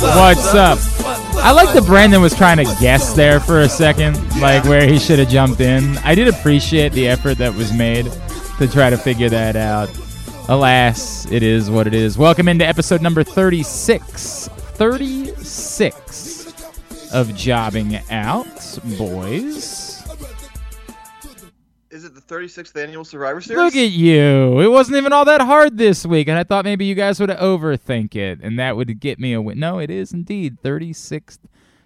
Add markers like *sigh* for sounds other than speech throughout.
What's up? I like that Brandon was trying to guess there for a second, like where he should have jumped in. I did appreciate the effort that was made to try to figure that out. Alas, it is what it is. Welcome into episode number 36. 36 of Jobbing Out, boys. Is it the 36th annual Survivor Series? Look at you. It wasn't even all that hard this week, and I thought maybe you guys would overthink it, and that would get me a win. No, it is indeed 36th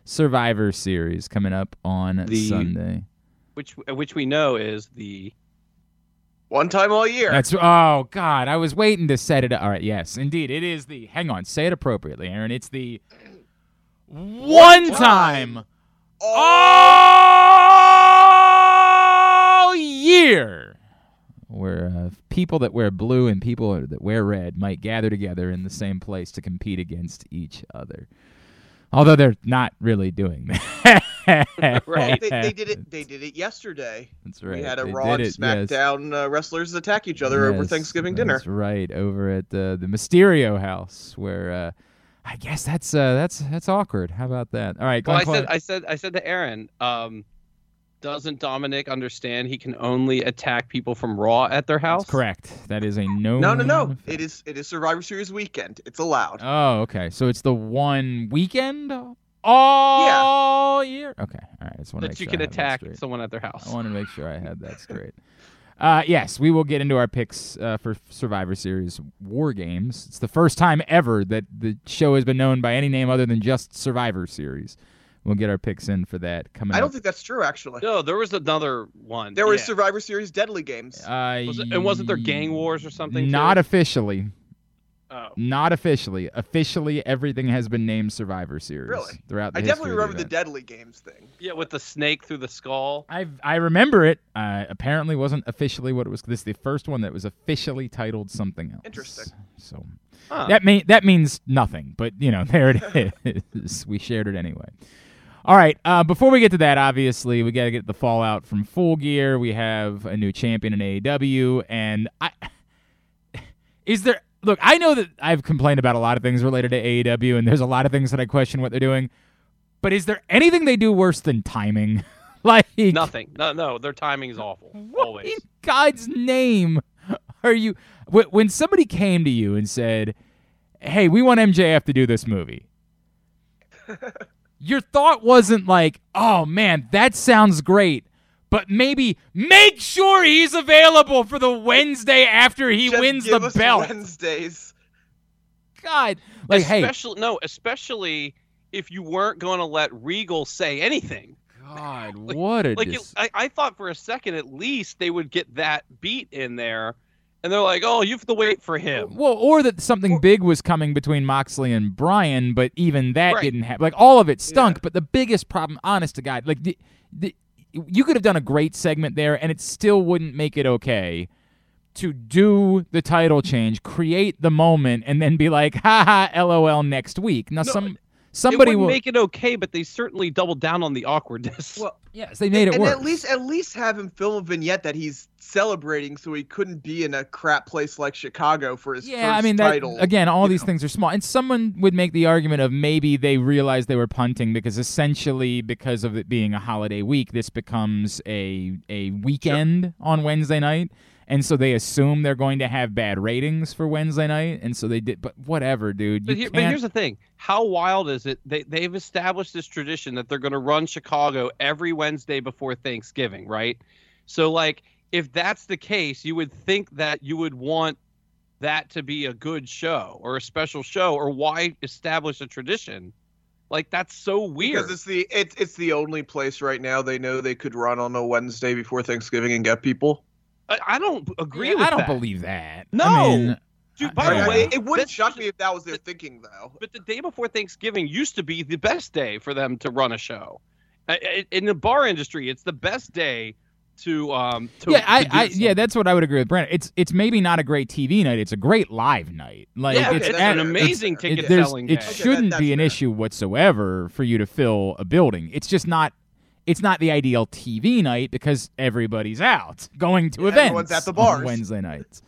Survivor Series coming up on The- Sunday. which uh, which we know is the One time all year. That's oh god, I was waiting to set it. All right, yes, indeed, it is the. Hang on, say it appropriately, Aaron. It's the one time all year where uh, people that wear blue and people that wear red might gather together in the same place to compete against each other. Although they're not really doing that. *laughs* Right. they, they did it. They did it yesterday. That's right. We had a They Raw did and it, yes. SmackDown uh, wrestlers attack each other over Thanksgiving dinner. That's right, over at uh, the Mysterio house, where uh, I guess that's uh, that's that's awkward. How about that? All right, well I said I said I said to Aaron um doesn't Dominic understand he can only attack people from Raw at their house? That's correct. That is a no. No, no, no. It is. It is Survivor Series weekend. It's allowed. Oh, okay. So it's the one weekend all year. Okay, all right. I just That make you sure can I attack someone at their house. I want to make sure I had that straight. *laughs* Uh, yes, we will get into our picks uh, for Survivor Series War Games. It's the first time ever that the show has been known by any name other than just Survivor Series. We'll get our picks in for that coming I don't up. think that's true. Actually, No, there was another one. there was Yeah. Survivor Series Deadly Games. Uh, Was it- and wasn't there Gang Wars or something, Not too? officially. Oh. Not officially. Officially, everything has been named Survivor Series. Really? Throughout the I definitely remember the event. Deadly Games thing. Yeah, with the snake through the skull. I I remember it. Uh, apparently, wasn't officially what it was. This is the first one that was officially titled something else. Interesting. So Huh. that mean that means nothing, but you know *laughs* there it is. we shared it anyway. All right. Uh, before we get to that, obviously we got to get the fallout from Full Gear. We have a new champion in AEW, and I *laughs* is there. Look, I know that I've complained about a lot of things related to AEW, and there's a lot of things that I question what they're doing. But is there anything they do worse than timing? *laughs* like Nothing. No, no, their timing is awful. *laughs* what Always. in God's name are you? When somebody came to you and said, "Hey, we want MJF to do this movie," your thought wasn't like, "Oh man, that sounds great." But maybe make sure he's available for the Wednesday after he Just wins give the us belt. Wednesdays. God, like, hey, no, especially if you weren't going to let Regal say anything. God, *laughs* what a Like it, I, I thought for a second at least they would get that beat in there, and they're like, "Oh, you have to wait for him." Well, or that something big was coming between Moxley and Bryan, but even that Right. didn't happen. Like all of it stunk. But the biggest problem, honest to God, like the, the, you could have done a great segment there, and it still wouldn't make it okay to do the title change, create the moment, and then be like, "Ha ha, lol." Next week. Now No, some somebody wouldn't will. make it okay, but they certainly doubled down on the awkwardness. Well, *laughs* yes, they made it and work. at least at least have him film a vignette that he's celebrating, so he couldn't be in a crap place like Chicago for his Yeah, first I mean that title. again. All these know. things are small, and someone would make the argument of maybe they realized they were punting because essentially, because of it being a holiday week, this becomes a a weekend on Wednesday night, and so they assume they're going to have bad ratings for Wednesday night, and so they did. But whatever, dude. But, here, but here's the thing: how wild is it? They they've established this tradition that they're going to run Chicago every Wednesday before Thanksgiving, right? So, like, if that's the case, you would think that you would want that to be a good show or a special show, or why establish a tradition? Like, that's so weird. Because it's the it's it's the only place right now they know they could run on a Wednesday before Thanksgiving and get people. I, I don't agree Yeah, with I don't that. believe that. No. I mean, Dude, by I- the Like, way, it, it wouldn't shock me if that was their thinking, though. But the day before Thanksgiving used to be the best day for them to run a show. I- I- In the bar industry, it's the best day to um to yeah, I, I yeah, that's what I would agree with Brandon. It's it's maybe not a great TV night. It's a great live night. Like Yeah, it's, okay, it's an amazing That's fair. ticket it, there's- selling it. Okay, shouldn't that- be an that's issue whatsoever for you to fill a building. It's just not. It's not the ideal TV night because everybody's out going to Yeah, events everyone's at the on bars. Wednesday nights.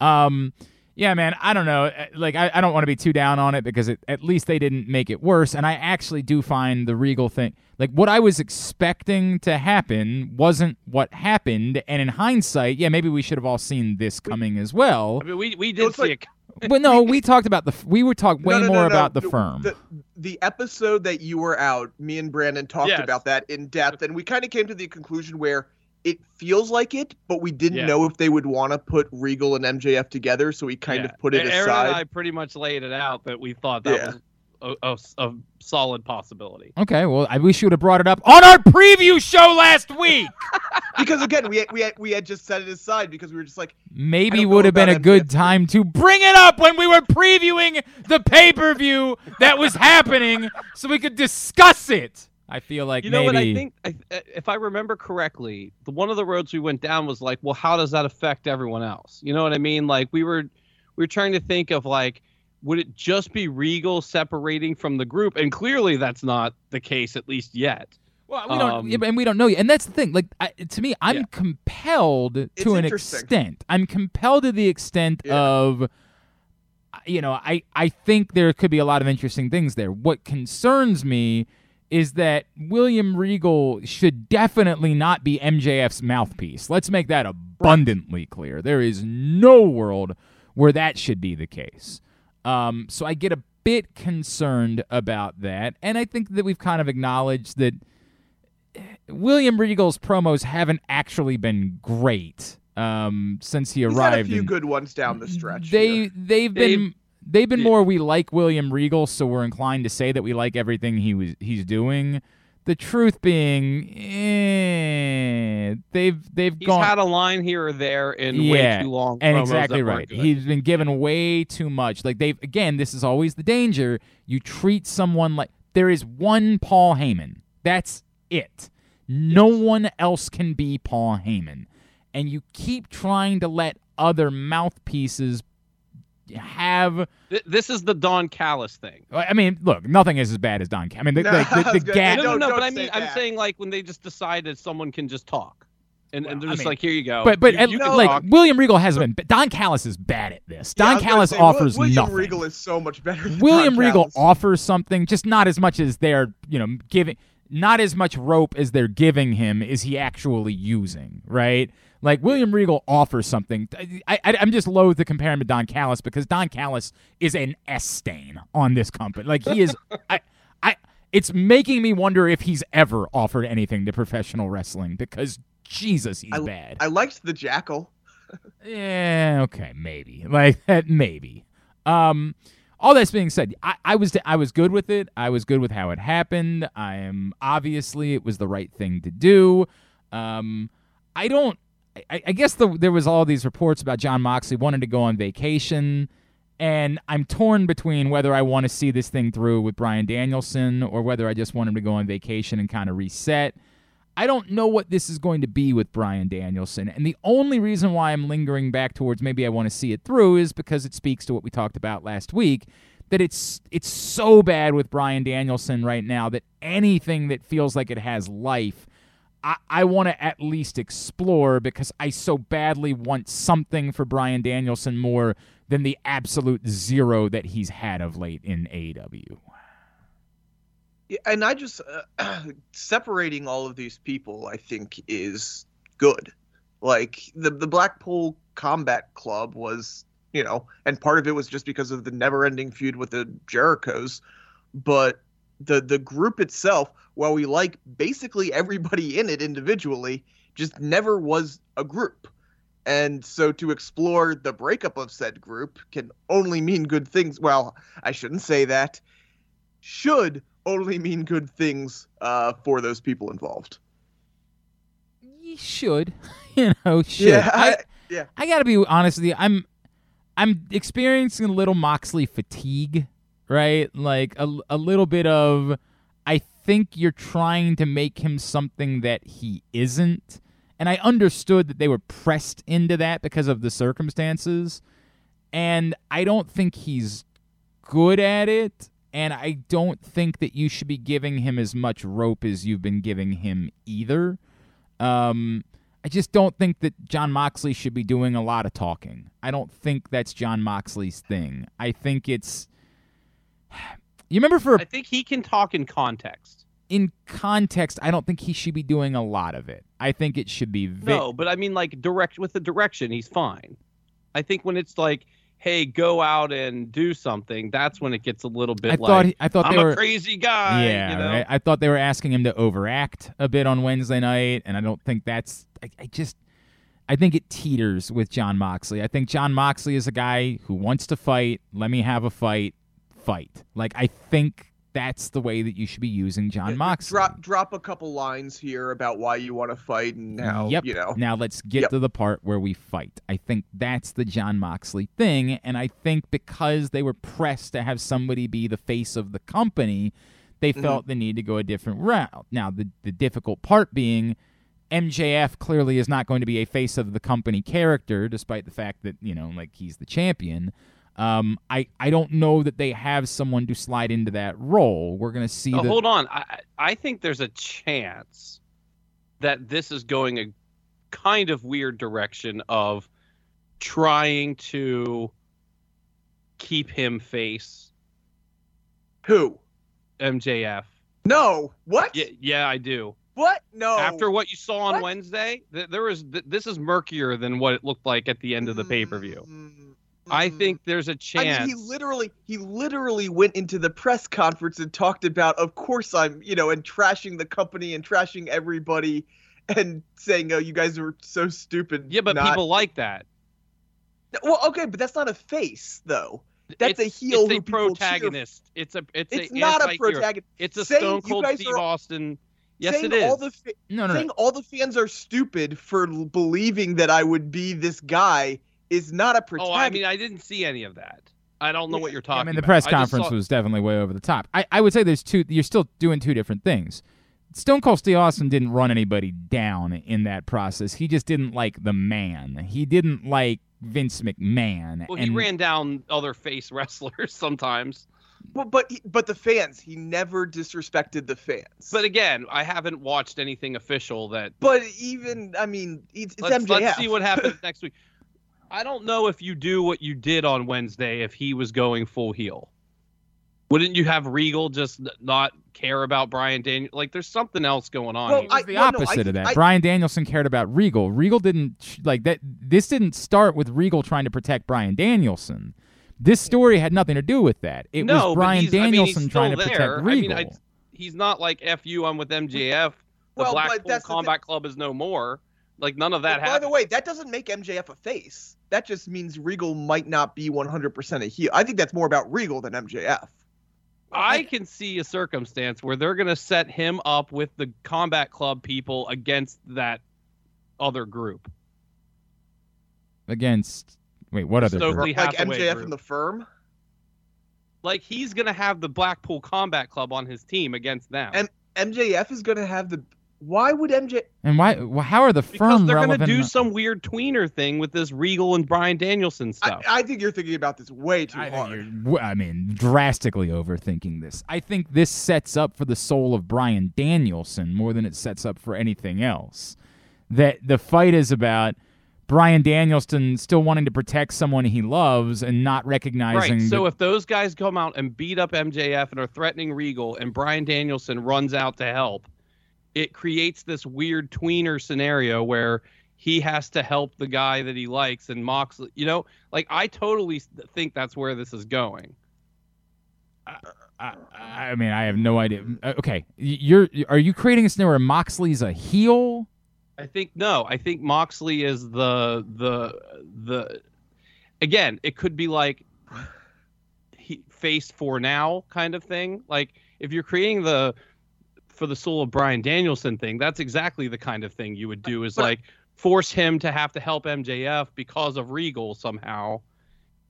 Um, yeah, man, I don't know. Uh, Like, I, I don't want to be too down on it because it, at least they didn't make it worse. And I actually do find the Regal thing, like what I was expecting to happen, wasn't what happened. And in hindsight, yeah, maybe we should have all seen this coming as well. I mean, we we did it's see like- it. But no, we talked about the. We were talk way No, no, no, more no, about the firm. The, the episode that you were out, me and Brandon talked Yes. about that in depth, and we kind of came to the conclusion where it feels like it, but we didn't Yeah. know if they would want to put Regal and MJF together, so we kind Yeah. of put it Aaron aside. and I pretty much laid it out that we thought that Yeah. was a, a, a solid possibility. Okay, well, I wish you would have brought it up on our preview show last week. *laughs* because again, we had, we had we had just set it aside because we were just like, Maybe I don't know would have been a about good MJF. time to bring it up when we were previewing the pay per view that was happening, so we could discuss it. I feel like You know maybe. what I think? I, uh, if I remember correctly, the one of the roads we went down was like, well, how does that affect everyone else? You know what I mean? Like we were, we were trying to think of like, would it just be Regal separating from the group? And clearly, that's not the case, at least yet. Well, we don't, Um, yeah, and we don't know yet. And that's the thing. Like I, to me, I'm Yeah. compelled It's to an interesting. extent. I'm compelled to the extent Yeah. of, you know, I I think there could be a lot of interesting things there. What concerns me is that William Regal should definitely not be MJF's mouthpiece. Let's make that abundantly clear. There is no world where that should be the case. Um, so I get a bit concerned about that, and I think that we've kind of acknowledged that William Regal's promos haven't actually been great um, since he he's arrived. had a few good ones down the stretch. they here. they've been they've been Yeah. more we like William Regal, so we're inclined to say that we like everything he was he's doing. The truth being, eh, they've they've He's gone had a line here or there in Yeah, way too long. and exactly right. He's been given way too much. Like they've again, this is always the danger. You treat someone like there is one Paul Heyman. That's it. No one else can be Paul Heyman. And you keep trying to let other mouthpieces have this is the Don Callis thing. I mean, look, nothing is as bad as Don. Ca- I mean, the, *laughs* No, like, the, the gonna gap. say, no, no, don't- no. don't But I say mean, I'm that. saying like when they just decided someone can just talk, and, and they're Well, I just mean- like, here you go. But but you, you can like talk. William Regal hasn't been. Don Callis is bad at this. Don was gonna Callis say, Wil- offers William nothing. Regal is so much better. Than William Don Regal Callis. offers something, just not as much as they're you know giving. Not as much rope as they're giving him is he actually using, right? Like William Regal offers something. I, I I'm just loath to compare him to Don Callis because Don Callis is an S stain on this company. Like he is. I I. It's making me wonder if he's ever offered anything to professional wrestling because Jesus, he's I- bad. I liked the Jackal. Yeah, *laughs* okay, maybe. Like that *laughs* maybe. Um all this being said, I, I was I was good with it. I was good with how it happened. I am obviously it was the right thing to do. Um I don't I, I guess the, there was all these reports about Jon Moxley wanting to go on vacation and I'm torn between whether I want to see this thing through with Bryan Danielson or whether I just want him to go on vacation and kind of reset. I don't know what this is going to be with Bryan Danielson. And the only reason why I'm lingering back towards maybe I want to see it through is because it speaks to what we talked about last week that it's it's so bad with Bryan Danielson right now that anything that feels like it has life I, I want to at least explore because I so badly want something for Bryan Danielson more than the absolute zero that he's had of late in AEW. And I just uh, *clears throat* separating all of these people, I think, is good. Like the the Blackpool Combat Club was, you know, and part of it was just because of the never-ending feud with the Jerichos, but the the group itself, while we like basically everybody in it individually, just never was a group. And so to explore the breakup of said group can only mean good things. Well, I shouldn't say that. Should only mean good things uh, for those people involved. You should, *laughs* you know, should. Yeah, I, I- yeah. I gotta be honest with you. I'm, I'm experiencing a little Moxley fatigue, right? Like a, a little bit of, I think you're trying to make him something that he isn't. And I understood that they were pressed into that because of the circumstances. And I don't think he's good at it. And I don't think that you should be giving him as much rope as you've been giving him either. Um, I just don't think that Jon Moxley should be doing a lot of talking. I don't think that's Jon Moxley's thing. I think it's. *sighs* You remember for I think he can talk in context. in context, I don't think he should be doing a lot of it. I think it should be vi- No, but I mean, like direct with the direction, he's fine. I think when it's like, "Hey, go out and do something," that's when it gets a little bit I like, thought he- I thought "I'm they a were crazy guy." yeah, you know? right? I thought they were asking him to overact a bit on Wednesday night, and I don't think that's. I, I just, I think it teeters with Jon Moxley. I think Jon Moxley is a guy who wants to fight. Let me have a fight, fight. Like I think that's the way that you should be using Jon Moxley. Drop drop a couple lines here about why you want to fight and how yep. you know. Now let's get Yep. to the part where we fight. I think that's the Jon Moxley thing, and I think because they were pressed to have somebody be the face of the company, they Mm-hmm. felt the need to go a different route. Now the the difficult part being MJF clearly is not going to be a face of the company character, despite the fact that you know, like he's the champion. Um, I I don't know that they have someone to slide into that role. We're gonna see. Oh, the, hold on. I I think there's a chance that this is going a kind of weird direction of trying to keep him face Who? MJF. No. What? Yeah, yeah, I do. What? No. After what you saw on What? Wednesday, th- there was th- this is murkier than what it looked like at the end of the pay per view. I mm. think there's a chance. mean, he literally, he literally went into the press conference and talked about, of course I'm, you know, and trashing the company and trashing everybody, and saying, "Oh, you guys are so stupid." yeah, but not- people like that. Well, okay, but that's not a face, though. That's a heel It's a who cheer protagonist. It's a it's, It's a not a anti-hero. protagonist. It's a Saying Stone Cold Steve are- Austin. Yes, saying it is. all the fa- no, no, saying no. all the fans are stupid for believing that I would be this guy is not a oh, protagonist. I mean, I didn't see any of that. I don't know what you're Yeah, talking. I mean, the about. press conference saw- was definitely way over the top. I, I would say there's two. You're still doing two different things. Stone Cold Steve Austin didn't run anybody down in that process. He just didn't like the man. He didn't like Vince McMahon. Well, he and ran down other face *laughs* wrestlers sometimes. Well, but but the fans, he never disrespected the fans. But again, I haven't watched anything official that. but even I mean, it's, it's Let's, MJF. let's see what happens *laughs* next week. I don't know if you do what you did on Wednesday if he was going full heel. Wouldn't you have Regal just not care about Brian Daniel? Like, there's something else going on. Well, here. it was I- the well, no, I opposite of that. I- Bryan Danielson cared about Regal. Regal didn't like that. This didn't start with Regal trying to protect Bryan Danielson. This story had nothing to do with that. It no, was Bryan he's- I mean, he's Danielson trying to still protect. Regal. I mean, I, he's not like "f you." I'm with MJF. The Well, Blackpool that's the Combat Club is no more. Like none of that But by the way, that doesn't make MJF a face. That just means Regal might not be 100% a heel. I think that's more about Regal than MJF. I can see a circumstance where they're going to set him up with the Combat Club people against that other group. against wait, what other? Stokely group? like MJF group. and the firm. Like he's going to have the Blackpool Combat Club on his team against them. And- MJF is going to have the. Why would MJ? And why? wh- How are the because they're going to do some weird tweener thing with this Regal and Bryan Danielson stuff. I think you're thinking about this way too I think hard. you're, w- I mean, drastically overthinking this. I think this sets up for the soul of Bryan Danielson more than it sets up for anything else. That the fight is about Bryan Danielson still wanting to protect someone he loves and not recognizing. Right. So that- if those guys come out and beat up MJF and are threatening Regal, and Bryan Danielson runs out to help, it creates this weird tweener scenario where he has to help the guy that he likes and Moxley. You know, like I totally think that's where this is going. I, I mean, I have no idea. Uh, Okay, you're are you creating a scenario where Moxley's a heel? I think no. I think Moxley is the the the. Again, it could be like he face for now kind of thing. Like if you're creating the for the soul of Bryan Danielson thing, that's exactly the kind of thing you would do. Is But- like force him to have to help MJF because of Regal somehow,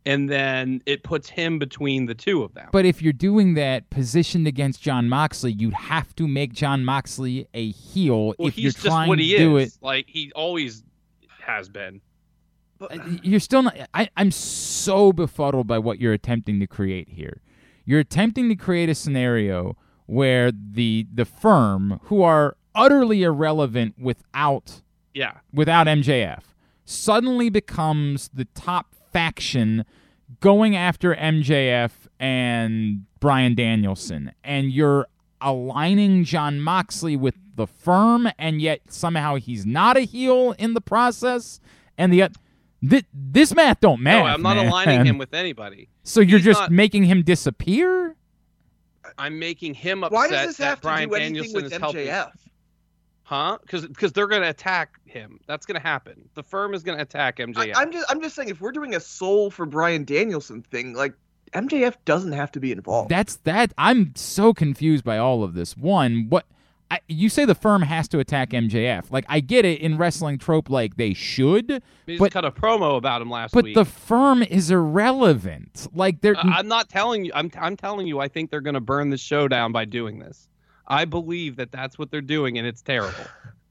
and then it puts him between the two of them. But if you're doing that positioned against Jon Moxley, you'd have to make Jon Moxley a heel well, if he's you're just trying what to he do is. it. Like he always has been. Uh, You're still not. I, I'm so befuddled by what you're attempting to create here. You're attempting to create a scenario where the the firm, who are utterly irrelevant without Yeah. without MJF, suddenly becomes the top faction going after MJF and Bryan Danielson. And you're aligning Jon Moxley with the firm, and yet somehow he's not a heel in the process. And the th- this math don't matter. no, I'm not man. aligning him *laughs* with anybody. So you're he's just not- making him disappear. I'm making him upset why does this that have to Bryan do anything Danielson with is helping. MJF? Huh? Because because they're going to attack him. That's going to happen. The firm is going to attack MJF. I, I'm just I'm just saying if we're doing a soul for Bryan Danielson thing, like MJF doesn't have to be involved. That's that. I'm so confused by all of this. One, what I, you say the firm has to attack MJF. Like I get it in wrestling trope, like they should, just but- cut a promo about him last but week. the firm is irrelevant. Like they're I- I'm not telling you. I'm I'm telling you. I think they're going to burn the show down by doing this. I believe that that's what they're doing, and it's terrible.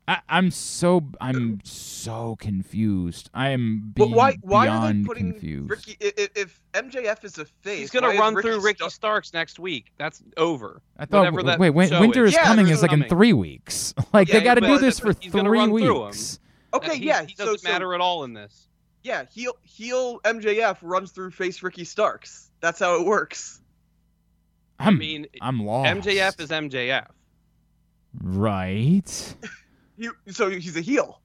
I, I'm so I'm so confused. I am be- but why why are they putting confused. Ricky? i- i- If MJF is a face, He's gonna run through Ricky Stark- Starks next week. That's over. I thought whatever that wait, wait winter is. is Yeah, coming there's is like in three weeks. *laughs* Like Yeah, they got to do this for he's three run through 'em. weeks. Okay, He- yeah. he so, doesn't so matter at all in this. yeah, heel heel MJF runs through face Ricky Starks. That's how it works. I'm, mean, I'm lost. MJF is MJF. right. *laughs* He, so he's a heel.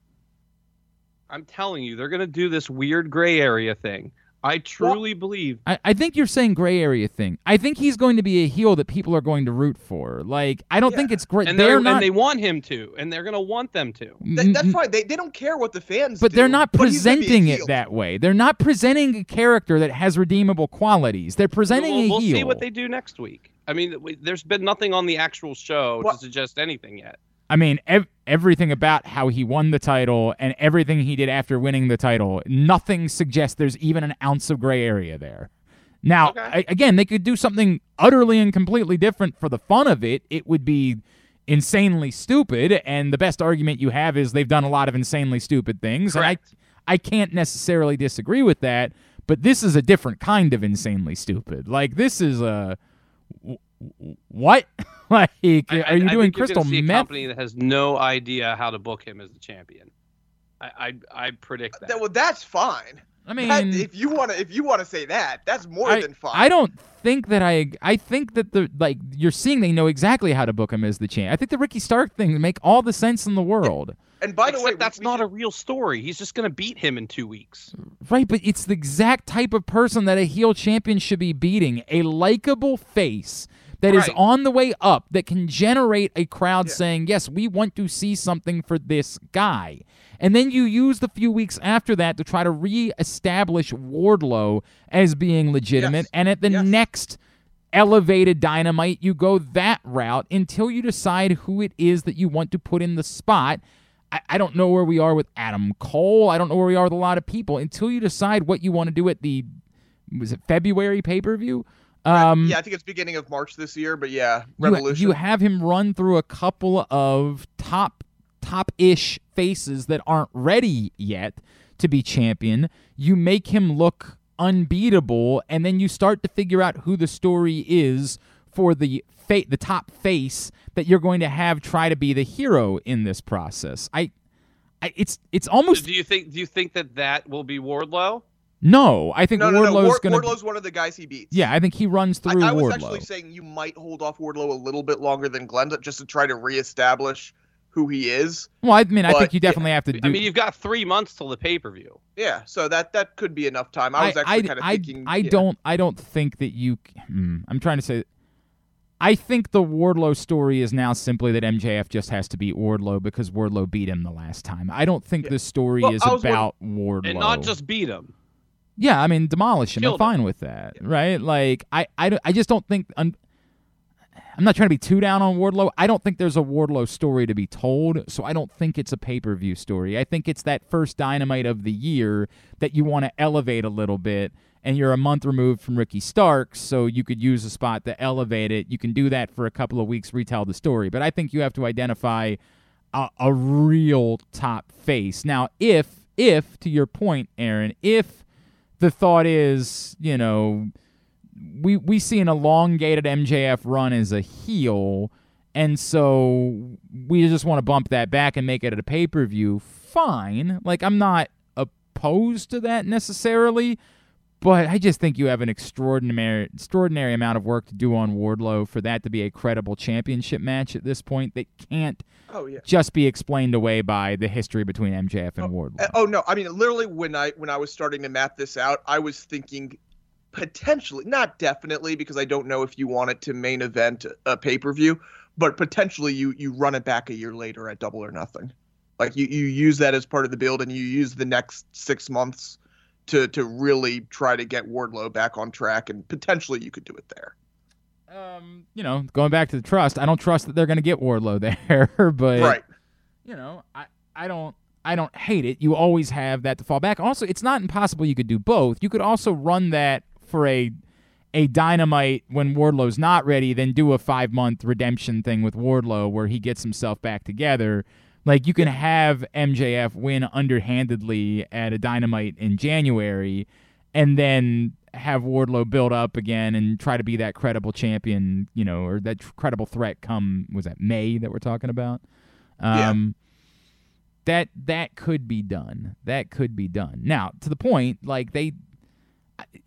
I'm telling you, they're going to do this weird gray area thing. I truly believe. I, I think you're saying gray area thing. I think he's going to be a heel that people are going to root for. Like I don't Yeah. think it's great. And they're they're, not. and they want him to, and they're going to want them to. Mm-hmm. That, that's fine. They, they don't care what the fans but do, they're not but he's gonna be a presenting it that way. They're not presenting a character that has redeemable qualities. They're presenting we'll, a we'll heel. see what they do next week. I mean, we, there's been nothing on the actual show What- to suggest anything yet. I mean, ev- everything about how he won the title and everything he did after winning the title, nothing suggests there's even an ounce of gray area there. Now, Okay. I, again, they could do something utterly and completely different for the fun of it. It would be insanely stupid, and the best argument you have is they've done a lot of insanely stupid things. Correct. And I, I can't necessarily disagree with that, but this is a different kind of insanely stupid. Like this is a what? *laughs* like, I- are you I doing think crystal gonna see a company that has no idea how to book him as the champion. I I, I predict that. That, well, that's fine. I mean, That- if you want to, if you want to say that, that's more I, than fine. I don't think that I. I think that the like you're seeing they know exactly how to book him as the champ. I think the Ricky Stark thing make all the sense in the world. And by the way, that's we not a real story. He's just going to beat him in two weeks. Right, but it's the exact type of person that a heel champion should be beating. A likable face that is Right. on the way up that can generate a crowd Yeah. saying, "Yes, we want to see something for this guy." And then you use the few weeks after that to try to re-establish Wardlow as being legitimate, Yes. and at the Yes. next elevated dynamite, you go that route until you decide who it is that you want to put in the spot. I, I don't know where we are with Adam Cole. I don't know where we are with a lot of people until you decide what you want to do at the was it February pay per view. Um, yeah, I think it's beginning of March this year, but yeah, you, Revolution. you have him run through a couple of top top ish faces that aren't ready yet to be champion. You make him look unbeatable, and then you start to figure out who the story is for the fa- the top face that you're going to have try to be the hero in this process. I, I it's it's almost do you think? Do you think that that will be Wardlow? No. I think no, no, no. Wardlow's War- gonna. Wardlow's one of the guys he beats. yeah, I think he runs I, through I was Wardlow. actually saying you might hold off Wardlow a little bit longer than Glenda just to try to reestablish who he is. well, I mean, I think you definitely have to do. I mean, you've got three months till the pay per view. Yeah, so that that could be enough time. I was actually kind of thinking. I yeah. don't. I don't think that you. Hmm, I'm trying to say. I think the Wardlow story is now simply that MJF just has to beat Wardlow because Wardlow beat him the last time. I don't think Yeah. this story Well, is about Wardlow. And not just beat him. Yeah, I mean demolish him. Killed I'm fine with that, right? Like I, I, I just don't think. I'm, I'm not trying to be too down on Wardlow. I don't think there's a Wardlow story to be told, so I don't think it's a pay per view story. I think it's that first dynamite of the year that you want to elevate a little bit and you're a month removed from Ricky Starks, so you could use a spot to elevate it. You can do that for a couple of weeks, retell the story. But I think you have to identify a, a real top face. Now, if if to your point, Aaron, if the thought is, you know, we we see an elongated MJF run as a heel, and so we just want to bump that back and make it a pay per view. Fine, like I'm not opposed to that necessarily, but I just think you have an extraordinary extraordinary amount of work to do on Wardlow for that to be a credible championship match at this point. That can't Oh yeah. just be explained away by the history between MJF and Wardlow. Uh, Oh no, I mean literally when I when I was starting to map this out, I was thinking potentially, not definitely because I don't know if you want it to main event a pay-per-view, but potentially you you run it back a year later at double or nothing. Like you you use that as part of the build and you use the next 6 months to to really try to get Wardlow back on track and potentially you could do it there. um, you know, going back to the trust, I don't trust that they're going to get Wardlow *laughs* there, but right. you know, I I don't I don't hate it. You always have that to fall back. Also, it's not impossible you could do both. You could also run that for a a dynamite when Wardlow's not ready, then do a five month redemption thing with Wardlow where he gets himself back together. Like you can have MJF win underhandedly at a dynamite in January and then have Wardlow build up again and try to be that credible champion, you know, or that credible threat come was that May that we're talking about? Yeah. Um that that could be done. That could be done. Now, to the point, like they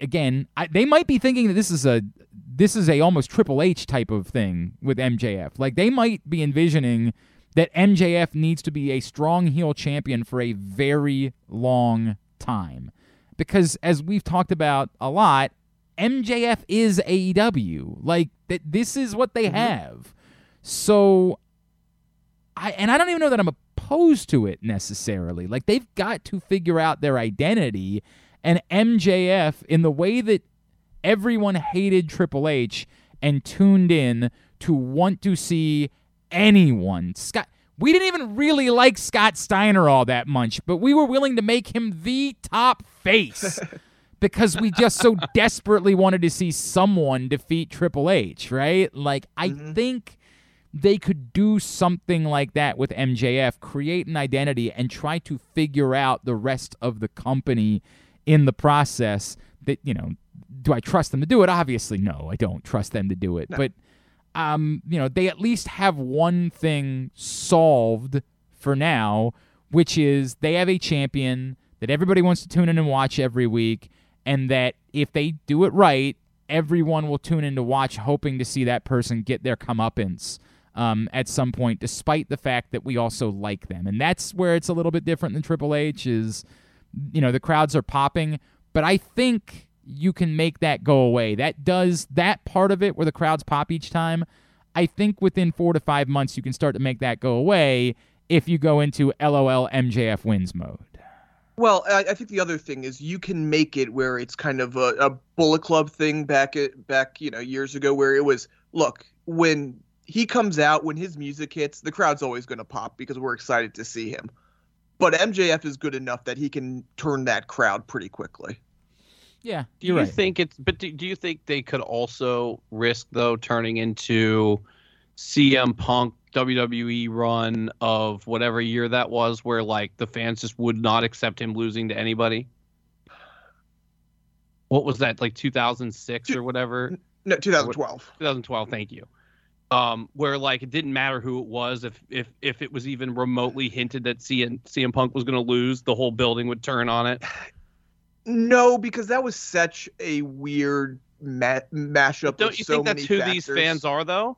again, I, they might be thinking that this is a this is a almost Triple H type of thing with MJF. Like they might be envisioning that MJF needs to be a strong heel champion for a very long time. Because as we've talked about a lot, MJF is AEW. Like that this is what they mm-hmm. have. So I and I don't even know that I'm opposed to it necessarily. Like they've got to figure out their identity and MJF in the way that everyone hated Triple H and tuned in to want to see anyone. Scott we didn't even really like Scott Steiner all that much, but we were willing to make him the top face *laughs* because we just so desperately wanted to see someone defeat Triple H, right? Like I mm-hmm. think they could do something like that with MJF, create an identity and try to figure out the rest of the company in the process that, you know, do I trust them to do it? Obviously no, I don't trust them to do it. But um, you know, they at least have one thing solved for now, which is they have a champion that everybody wants to tune in and watch every week, and that if they do it right, everyone will tune in to watch, hoping to see that person get their comeuppance um, at some point, despite the fact that we also like them. And that's where it's a little bit different than Triple H is, you know, the crowds are popping, but I think you can make that go away. That does that part of it where the crowds pop each time. I think within four to five months you can start to make that go away if you go into LOL MJF wins mode. Well, I, think the other thing is you can make it where it's kind of a, a Bullet Club thing back at back you know years ago, where it was look when he comes out when his music hits, the crowd's always going to pop because we're excited to see him. But MJF is good enough that he can turn that crowd pretty quickly. Yeah, Do you're you right. think it's? But do, do you think they could also risk though turning into CM Punk WWE run of whatever year that was, where like the fans just would not accept him losing to anybody? What was that like 2006 or whatever? No, 2012. 2012. Thank you. Um, where like it didn't matter who it was, if if if it was even remotely hinted that CM, CM Punk was going to lose, the whole building would turn on it. *sighs* *laughs* No, because that was such a weird ma- mashup. Don't of you so think that's many who these fans are though?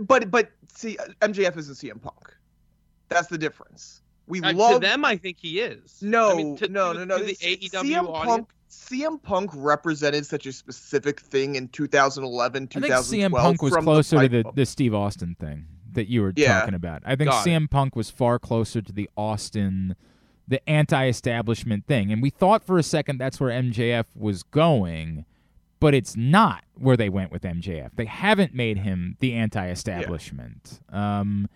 But but see, MJF isn't CM Punk. That's the difference. We Uh, love to them, I think he is. No, I mean, to, no, no, no. To the AEW CM audience. Punk, CM Punk represented such a specific thing in 2011, I think 2012. CM Punk was from closer to the, the Steve Austin thing that you were Yeah. talking about. I think Got it. CM Punk was far closer to the Austin, the anti-establishment thing, and we thought for a second that's where MJF was going, but it's not where they went with MJF. They haven't made him the anti-establishment. Um,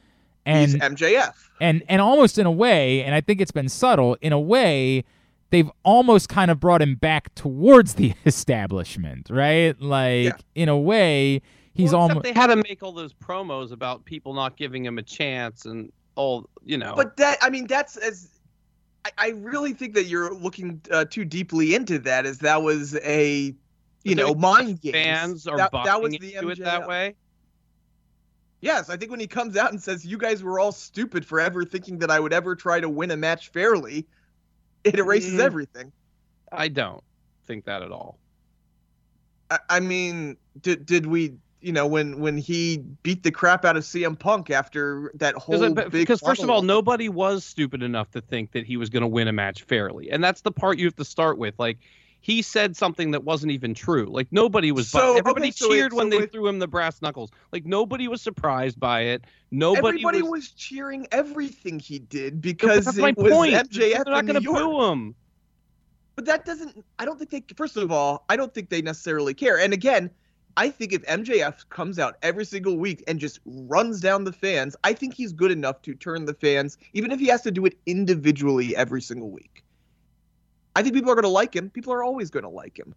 and He's MJF. and and almost in a way, and I think it's been subtle in a way. they've almost kind of brought him back towards the *laughs* establishment, right? Like Yeah. in a way, he's Well, almost They had to make all those promos about people not giving him a chance and all, you know. But that, I mean, that's as. I, I really think that you're looking uh, too deeply into that, as that was a, you know, mind games. fans are that, that was the into it MJF. that way. Yes, I think when he comes out and says, "You guys were all stupid for ever thinking that I would ever try to win a match fairly," it erases Mhm. everything. I don't think that at all. I, I mean, did did we, you know, when when he beat the crap out of CM Punk after that whole Because, big because first of all, nobody was stupid enough to think that he was going to win a match fairly, and that's the part you have to start with. Like he said something that wasn't even true. Like nobody was. bu- So, okay, everybody so it- cheered when so they it- threw him the brass knuckles. Like nobody was surprised by it. Nobody everybody was. was, cheering everything he did because that's it my was point. MJF They're not going to boo him. But that doesn't. I don't think they. First of all, I don't think they necessarily care. And again, I think if MJF comes out every single week and just runs down the fans, I think he's good enough to turn the fans, even if he has to do it individually every single week. I think people are going to like him. People are always going to like him.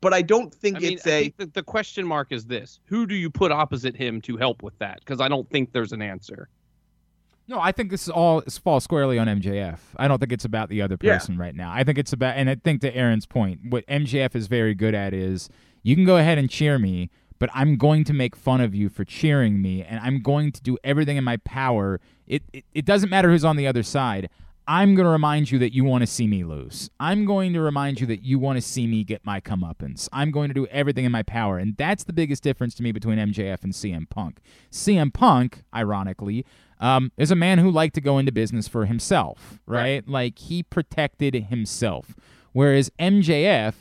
But I don't think I mean, it's I a. think the, the question mark is this: Who do you put opposite him to help with that? Because I don't think there's an answer. No, I think this is all falls squarely on MJF. I don't think it's about the other Yeah. person right now. I think it's about, and I think to Aaron's point, what MJF is very good at is you can go ahead and cheer me, but I'm going to make fun of you for cheering me, and I'm going to do everything in my power. It it, it doesn't matter who's on the other side. I'm going to remind you that you want to see me lose. I'm going to remind you that you want to see me get my comeuppance. I'm going to do everything in my power. And that's the biggest difference to me between MJF and CM Punk. CM Punk, ironically, um, is a man who liked to go into business for himself, right? Like he protected himself. Whereas MJF,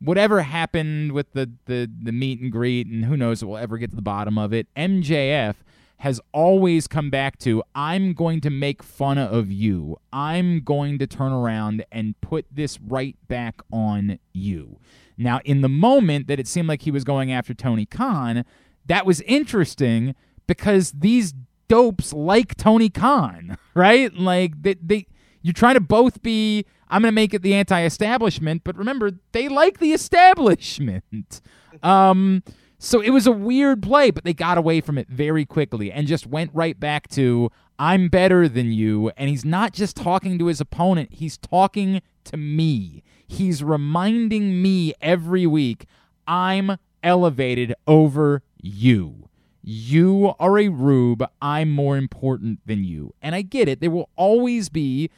whatever happened with the, the, the meet and greet, and who knows if we'll ever get to the bottom of it, MJF has always come back to I'm going to make fun of you. I'm going to turn around and put this right back on you. Now, in the moment that it seemed like he was going after Tony Khan, that was interesting because these dopes like Tony Khan, *laughs* right? Like they, they you're trying to both be I'm going to make it the anti-establishment, but remember they like the establishment. *laughs* Um so it was a weird play, but they got away from it very quickly and just went right back to I'm better than you and he's not just talking to his opponent, he's talking to me. He's reminding me every week I'm elevated over you. You are a rube. I'm more important than you. And I get it. There will always be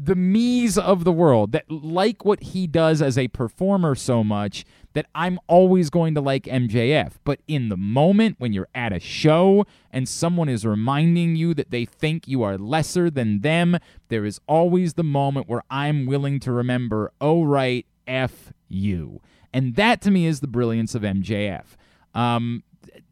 the me's of the world that like what he does as a performer so much that I'm always going to like MJF. But in the moment when you're at a show and someone is reminding you that they think you are lesser than them, there is always the moment where I'm willing to remember, oh, right, F you. And that to me is the brilliance of MJF. Um,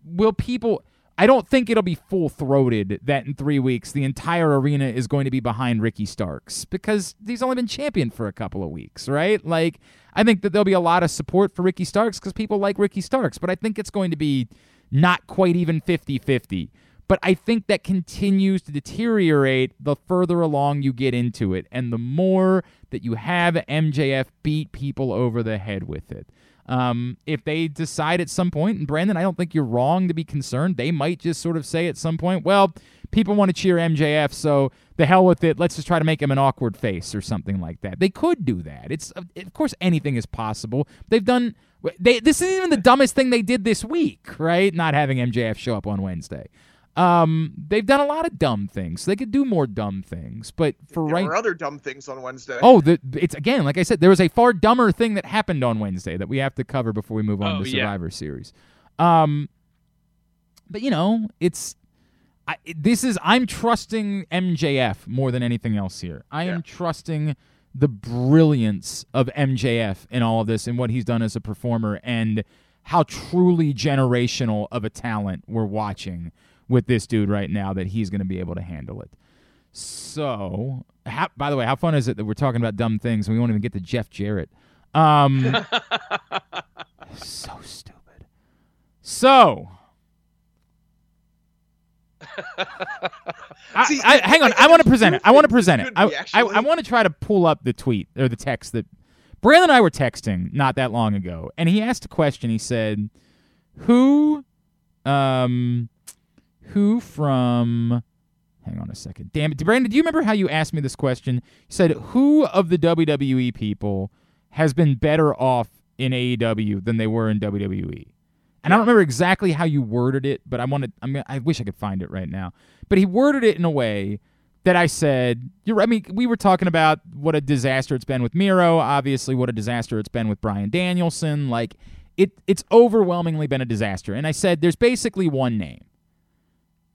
will people. I don't think it'll be full throated that in three weeks the entire arena is going to be behind Ricky Starks because he's only been champion for a couple of weeks, right? Like, I think that there'll be a lot of support for Ricky Starks because people like Ricky Starks, but I think it's going to be not quite even 50 50. But I think that continues to deteriorate the further along you get into it and the more that you have MJF beat people over the head with it. Um, if they decide at some point, and Brandon, I don't think you're wrong to be concerned, they might just sort of say at some point, well, people want to cheer MJF, so the hell with it. Let's just try to make him an awkward face or something like that. They could do that. It's of course anything is possible. They've done. They this isn't even the dumbest thing they did this week, right? Not having MJF show up on Wednesday. Um, they've done a lot of dumb things. They could do more dumb things, but for there right were other dumb things on Wednesday. Oh, the, it's again, like I said, there was a far dumber thing that happened on Wednesday that we have to cover before we move on Oh, to yeah. Survivor Series. Um, but you know, it's I, this is I'm trusting MJF more than anything else here. I am trusting the brilliance of MJF in all of this and what he's done as a performer and how truly generational of a talent we're watching with this dude right now that he's going to be able to handle it. So, how, by the way, how fun is it that we're talking about dumb things and we won't even get to Jeff Jarrett? Um, *laughs* so stupid. So, *laughs* I, See, I, hang on. I- I, want to present it. I want to present it. I, I. I want to try to pull up the tweet or the text that Brandon and I were texting not that long ago, and he asked a question. He said, "Who, um, who from?" Hang on a second. Damn it, Brandon. Do you remember how you asked me this question? You said, "Who of the WWE people has been better off in AEW than they were in WWE?" And I don't remember exactly how you worded it, but I wanted. I mean, I wish I could find it right now. But he worded it in a way that I said, "You're." I mean, we were talking about what a disaster it's been with Miro. Obviously, what a disaster it's been with Bryan Danielson. Like, it, it's overwhelmingly been a disaster. And I said, "There's basically one name,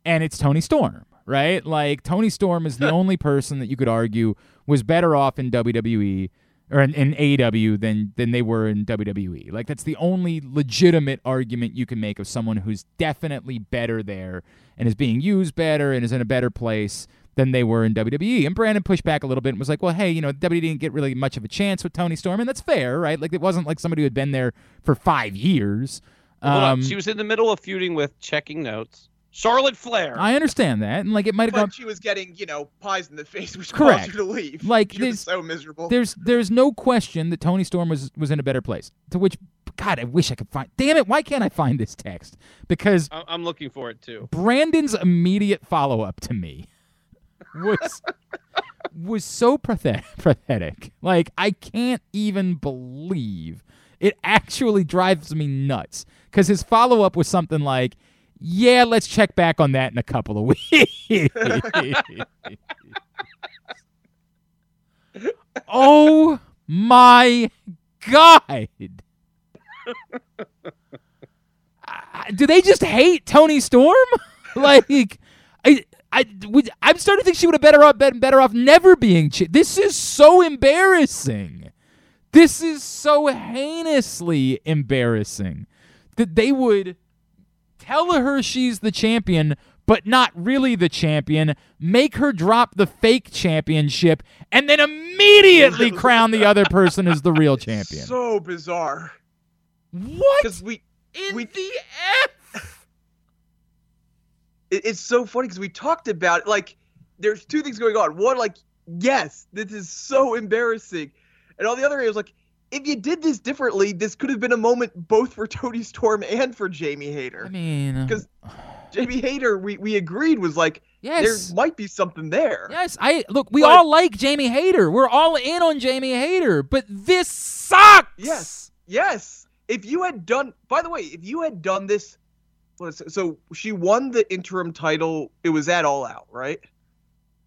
and it's Toni Storm." Right? Like Toni Storm is the *laughs* only person that you could argue was better off in WWE or in, in AEW than than they were in WWE. Like that's the only legitimate argument you can make of someone who's definitely better there and is being used better and is in a better place than they were in WWE. And Brandon pushed back a little bit and was like, "Well, hey, you know, WWE didn't get really much of a chance with Toni Storm, and that's fair, right? Like it wasn't like somebody who had been there for five years." Hold on. Um, She was in the middle of feuding with checking notes. Charlotte Flair. I understand that, and like it might have gone But she was getting, you know, pies in the face, which Correct. caused her to leave. Like, she there's- was so miserable. there's there's no question that Toni Storm was was in a better place. To which, God, I wish I could find. Damn it! Why can't I find this text? Because I- I'm looking for it too. Brandon's immediate follow up to me was was so pathetic, *laughs* pathetic. Like I can't even believe it. Actually drives me nuts because his follow up was something like. Yeah, let's check back on that in a couple of *laughs* weeks. oh my god. Uh, do they just hate Toni Storm? *laughs* like, I, I, I'm starting to think she would have better off been better off never being. Ch- this is so embarrassing. This is so heinously embarrassing that they would tell her she's the champion, but not really the champion, make her drop the fake championship, and then immediately *laughs* crown the other person as the real champion. So bizarre. what Because we, in we- the *laughs* F? it's so funny because we talked about it. Like, there's two things going on. One, like, yes, this is so embarrassing, and on the other hand, it was like, if you did this differently, this could have been a moment both for *laughs* Toni Storm and for Jamie Hayter. I mean, 'Cause Jamie Hayter, we, we agreed was like, yes. there might be something there. Yes, I look. We But- all like Jamie Hayter. We're all in on Jamie Hayter, but this sucks. Yes. Yes. If you had done, by the way, if you had done this, what is it? so she won the interim title. It was at All Out, right?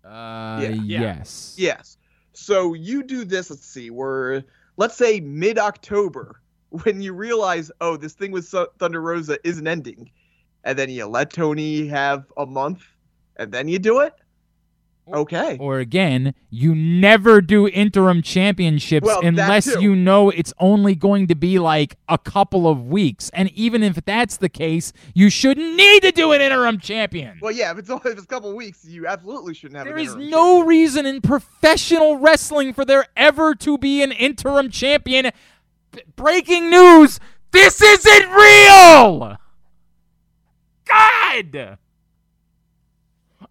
Uh. Yeah. yes. Yes. So you do this. Let's see. We're let's say mid October when you realize, oh, this thing with Thunder Rosa isn't ending, and then you let Toni have a month, and then you do it. Okay. Or again, you never do interim championships Well, unless you know it's only going to be like a couple of weeks. And even if that's the case, you shouldn't need to do an interim champion. Well, yeah. If it's *laughs* only if it's a couple weeks, you absolutely shouldn't have. There is no reason in professional wrestling for there ever to be an interim champion. B- breaking news: This isn't real. God. It's-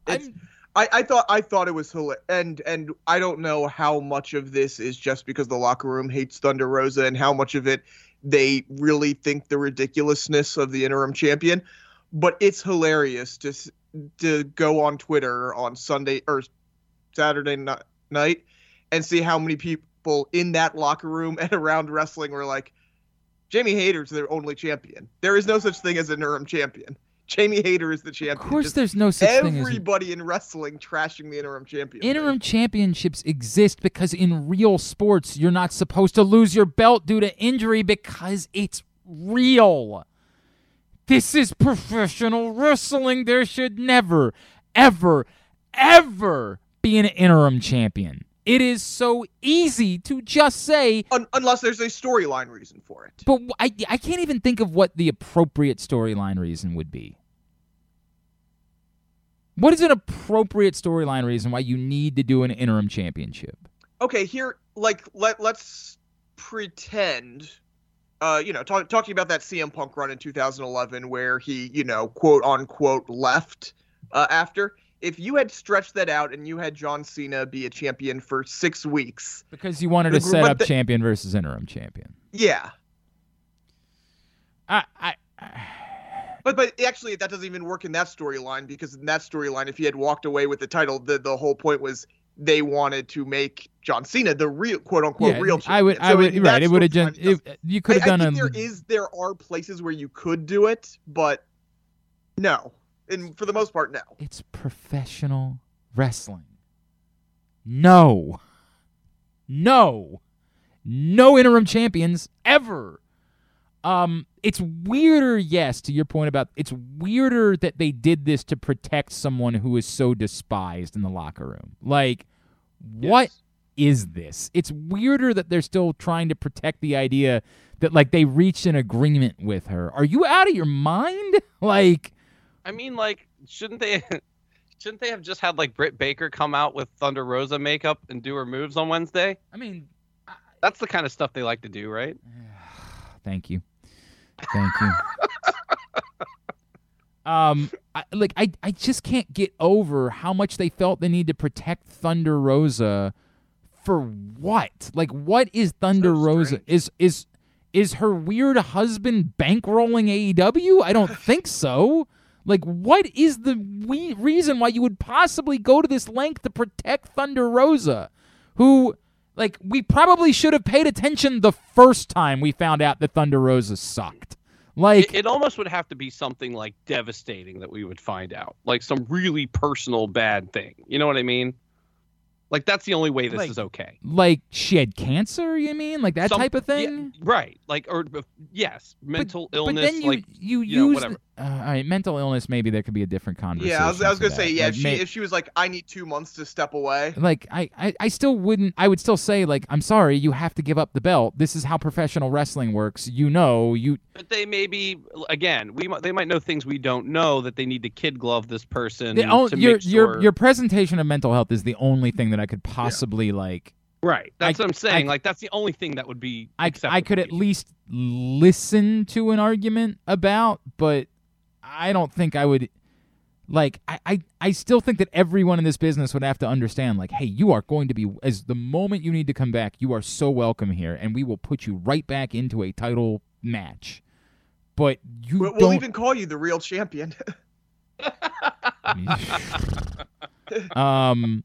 I'm- I, I thought I thought it was hilarious, and and I don't know how much of this is just because the locker room hates Thunder Rosa, and how much of it they really think the ridiculousness of the interim champion. But it's hilarious to to go on Twitter on Sunday or Saturday ni- night and see how many people in that locker room *laughs* and around wrestling were like, Jamie Hayter's their only champion. There is no such thing as an interim champion. Jamie Hayter is the champion. of course, Just there's no such thing as everybody in wrestling trashing the interim champion. Interim championships exist because in real sports, you're not supposed to lose your belt due to injury because it's real. This is professional wrestling. There should never, ever, ever be an interim champion. It is so easy to just say, Un- unless there's a storyline reason for it. but I, I can't even think of what the appropriate storyline reason would be. What is an appropriate storyline reason why you need to do an interim championship? Okay, here, like, let let's pretend. Uh, you know, talk, talking about that CM Punk run in 2011 where he, you know, quote unquote left uh, after. if you had stretched that out and you had John Cena be a champion for six weeks, Because you wanted to set up the- champion versus interim champion. yeah. I, I, I But but actually, that doesn't even work in that storyline because in that storyline, if he had walked away with the title, the the whole point was they wanted to make John Cena the real quote unquote yeah, real champion. I would, I would, right. It would have done. it uh, you could have I, I done think a. there um, is there are places where you could do it, but no. And for the most part, no. It's professional wrestling. No. No. No interim champions ever. Um it's weirder, yes, to your point about it's weirder that they did this to protect someone who is so despised in the locker room. Like what is this? It's weirder that they're still trying to protect the idea that like they reached an agreement with her. Are you out of your mind? *laughs* Like I mean, like, shouldn't they? *laughs* Shouldn't they have just had like Britt Baker come out with Thunder Rosa makeup and do her moves on Wednesday? I mean, That's the kind of stuff they like to do, right? *sighs* Thank you. Thank you. um, I, like I, I just can't get over how much they felt they need to protect Thunder Rosa for what? Like, what is Thunder So Rosa? Is is is her weird husband bankrolling AEW? I don't *laughs* think so. Like, what is the we- reason why you would possibly go to this length to protect Thunder Rosa, who, like, we probably should have paid attention the first time we found out that Thunder Rosa sucked. Like, It, it almost would have to be something like devastating that we would find out, like some really personal bad thing. You know what I mean? Like that's the only way this Like- is okay. like she had cancer. You mean like that Some- type of yeah, thing? right? Like or uh, yes, mental but, illness. But then you like you, you know, use whatever. uh, all right, mental illness. Maybe there could be a different conversation. Yeah, I was, I was gonna say yeah. Like, if she may- if she was like, I need two months to step away. like I, I, I still wouldn't I would still say like I'm sorry you have to give up the belt this is how professional wrestling works you know you but they maybe again we they might know things we don't know that they need to kid glove this person the on- to your make your sure. your presentation of mental health is the only thing that I could possibly like right. That's I- what I'm saying. I- like that's the only thing that would be. I I could at least listen to an argument about but I don't think I would like I, I I still think that everyone in this business would have to understand like hey you are going to be as the moment you need to come back you are so welcome here and we will put you right back into a title match but you We'll, we'll even call you the real champion. *laughs* *laughs* um,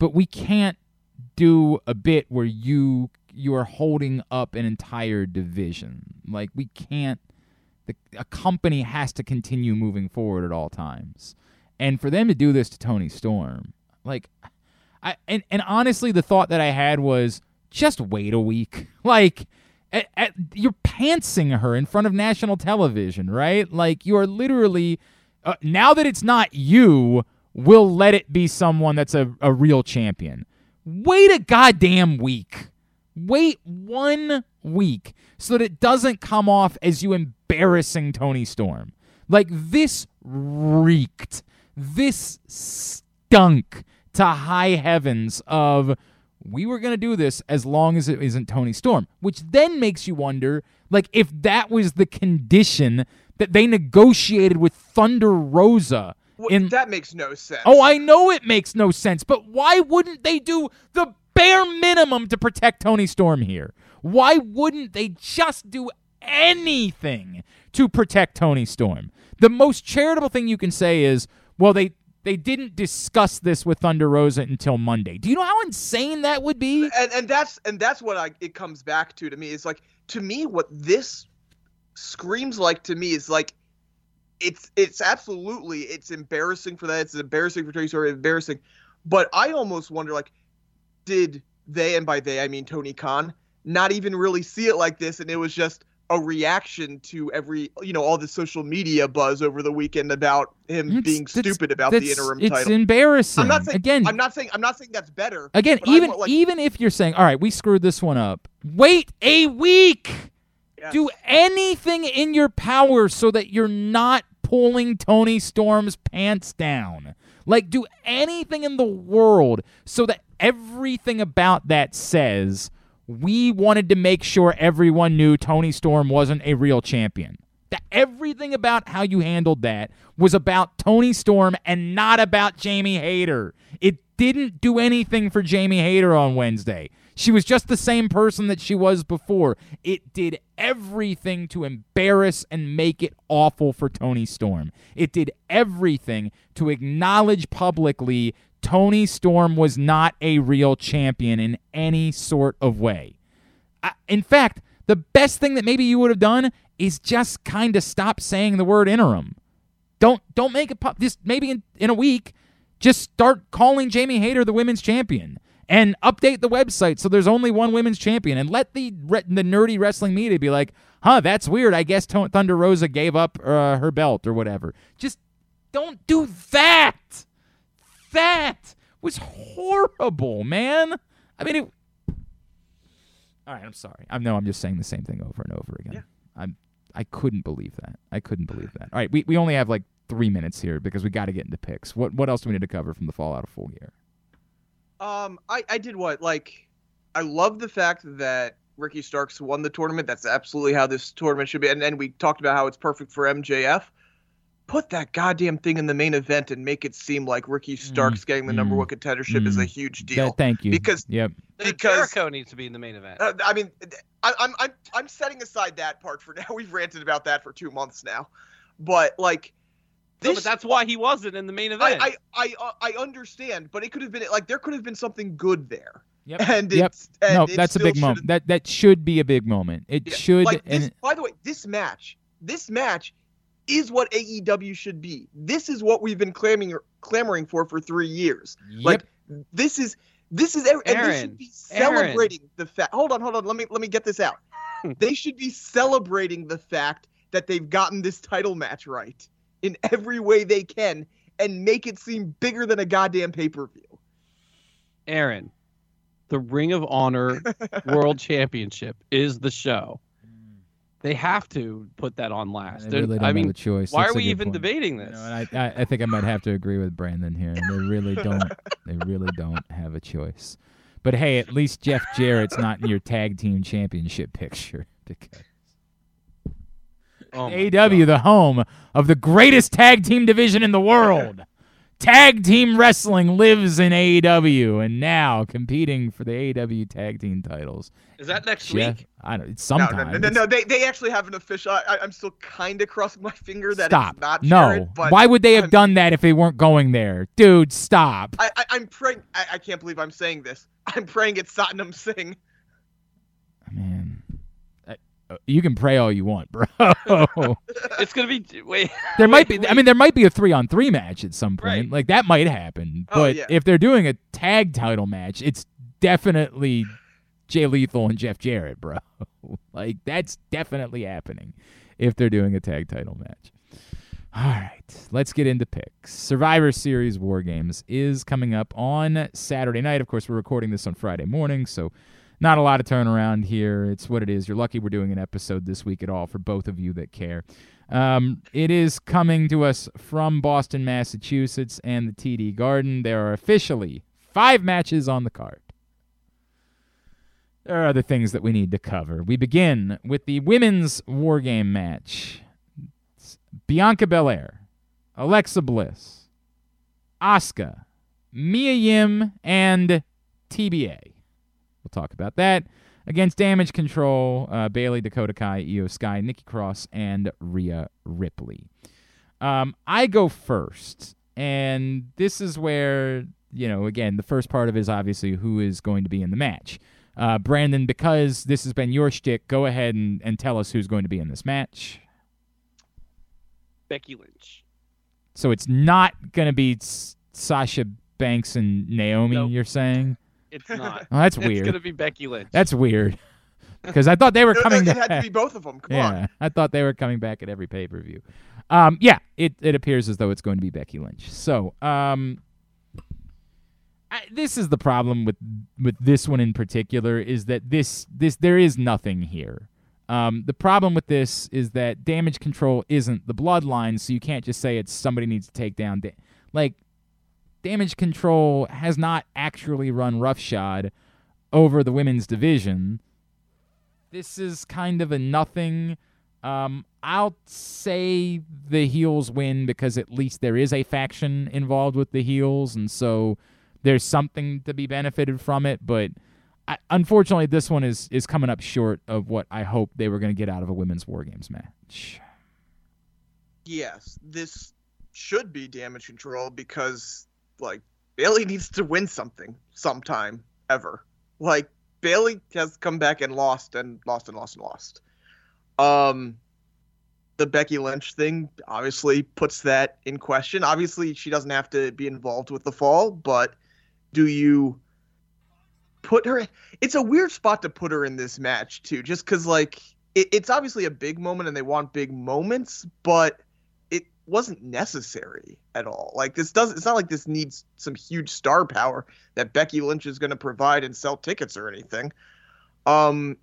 but we can't do a bit where you you are holding up an entire division. Like we can't. The, a company has to continue moving forward at all times, and for them to do this to Toni Storm, like, I and and honestly, the thought that I had was just wait a week, *laughs* like. At, at, you're pantsing her in front of national television, right? Like you are literally uh, now that it's not you, we'll let it be someone that's a, a real champion. Wait a goddamn week. Wait one week so that it doesn't come off as you embarrassing Toni Storm. Like this reeked. This stunk to high heavens of we were going to do this as long as it isn't Toni Storm, which then makes you wonder like if that was the condition that they negotiated with Thunder Rosa in that makes no sense. Oh, I know it makes no sense, but why wouldn't they do the bare minimum to protect Toni Storm here? Why wouldn't they just do anything to protect Toni Storm? The most charitable thing you can say is, well, they they didn't discuss this with Thunder Rosa until Monday. Do you know how insane that would be? and and that's and that's what I it comes back to to me is like to me what this screams like to me is like it's it's absolutely it's embarrassing for that it's embarrassing for Toni Storm embarrassing but I almost wonder like did they and by they I mean Tony Khan not even really see it like this and it was just a reaction to every you know all the social media buzz over the weekend about him It's- being stupid about the interim it's title. embarrassing. I'm not saying Again, I'm not saying I'm not saying that's better. Again, even like, even if you're saying, "All right, we screwed this one up," wait a week. Do anything in your power so that you're not pulling Toni Storm's pants down. Like, do anything in the world so that everything about that says we wanted to make sure everyone knew Toni Storm wasn't a real champion. That everything about how you handled that was about Toni Storm and not about Jamie Hayter. It didn't do anything for Jamie Hayter on Wednesday. She was just the same person that she was before. It did everything to embarrass and make it awful for Toni Storm. It did everything to acknowledge publicly Toni Storm was not a real champion in any sort of way. I, in fact, the best thing that maybe you would have done is just kind of stop saying the word interim. Don't don't make it pop. Just maybe in, in a week, just start calling Jamie Hayter the women's champion and update the website so there's only one women's champion and let the the nerdy wrestling media be like, huh, that's weird. I guess Thunder Rosa gave up uh, her belt or whatever. Just don't do that. That was horrible, man. I mean, it. All right, I'm sorry. I know I'm just saying the same thing over and over again. Yeah. I'm. I couldn't believe that. I couldn't believe that. All right, we, we only have like three minutes here because we got to get into picks. What what else do we need to cover from the fallout of Full Gear? Um, I, I did what? Like, I love the fact that Ricky Starks won the tournament. That's absolutely how this tournament should be. And then we talked about how it's perfect for MJF. Put that goddamn thing in the main event and make it seem like Ricky Starks getting the number mm, one contendership is a mm. huge deal. deal. thank you. Because- yep. Because- Jericho needs to be in the main event. Uh, I mean, I, I'm I'm I'm setting aside that part for *laughs* now. We've ranted about that for two months now, but like, No, but that's why he wasn't in the main event. I I I, uh, I understand, but it could have been like there could have been something good there. Yep. *laughs* And Yep. and no, it that's a big moment. That that should be a big moment. It Yeah, should. Like this, and by the way, this match, this match is what AEW should be. This is what we've been clamoring clamoring for for three years. yep. Like this is this is every, and they Aaron, should be Aaron. celebrating the fact. Hold on, hold on. Let me let me get this out. *laughs* they should be celebrating the fact that they've gotten this title match right in every way they can and make it seem bigger than a goddamn pay per view. Aaron, the Ring of Honor *laughs* World Championship is the show. Mm. They have to put that on last. They They're- really don't I have mean, a choice. why That's are we even point. debating You this? know, I, I I think I might have to agree with Brandon here. They really *laughs* don't. they really don't have a choice. But hey, at least Jeff Jarrett's not in your tag team championship picture. *laughs* because Oh my AEW, the home of the greatest tag team division in the world. tag team wrestling lives in AEW, and now competing for the AEW tag team titles. Is that next Jeff, week? I don't. It's No, sometimes. no, no, no, no. They, they actually have an official. I, I'm still kind of crossing my finger that Stop. it's not no. Jarrett, but Why would they have I'm- done that if they weren't going there, dude? Stop. I, I, I'm praying. I, I can't believe I'm saying this. I'm praying it's Satnam Singh. Man, I- Uh, you can pray all you want, bro. *laughs* It's gonna be wait. *laughs* there might wait, be. I mean, there might be a three on three match at some point. Right. Like that might happen. Oh, But yeah. if they're doing a tag title match, it's definitely Jay Lethal and Jeff Jarrett, bro. *laughs* like that's definitely happening if they're doing a tag title match. All right, let's get into picks. Survivor Series War Games is coming up on Saturday night. Of course, we're recording this on Friday morning, so not a lot of turnaround here. It's what it is. You're lucky we're doing an episode this week at all for both of you that care. Um, it is coming to us from Boston, Massachusetts, and the TD Garden. There are officially five matches on the card. There are other things that we need to cover. We begin with the women's War Game match. It's Bianca Belair, Alexa Bliss, Asuka, Mia Yim, and TBA. We'll talk about that. Against Damage Control, uh, Bayley, Dakota Kai, Iyo Sky, Nikki Cross, and Rhea Ripley. Um, I go first, and this is where, you know, again, the first part of it is obviously who is going to be in the match. Uh, Brandon, because this has been your shtick, go ahead and, and tell us who's going to be in this match. Becky Lynch. So it's not going to be S- Sasha Banks and Naomi, Nope. you're saying? It's not. *laughs* Oh, that's weird. It's gonna be Becky Lynch. That's weird. Because I thought they were *laughs* No, no, coming it back. had to be both of them. Come yeah, on. I thought they were coming back at every pay per view. Um, yeah, it, it appears as though it's going to be Becky Lynch. So, um, I, this is the problem with with this one in particular is that this this there is nothing here. Um, the problem with this is that damage control isn't the bloodline, so you can't just say it's somebody needs to take down. Da- like, damage control has not actually run roughshod over the women's division. This is kind of a nothing Um, I'll say the heels win because at least there is a faction involved with the heels, and so there's something to be benefited from it. But I, unfortunately, this one is is coming up short of what I hoped they were going to get out of a women's war games match. Yes, this should be damage control because like Bayley needs to win something sometime ever. Like Bayley has come back and lost and lost and lost and lost. Um the Becky Lynch thing obviously puts that in question. Obviously she doesn't have to be involved with the fall, but do you put her it's a weird spot to put her in this match too just cuz like it, it's obviously a big moment and they want big moments, but wasn't necessary at all. Like this doesn't it's not like this needs some huge star power that Becky Lynch is going to provide and sell tickets or anything. Um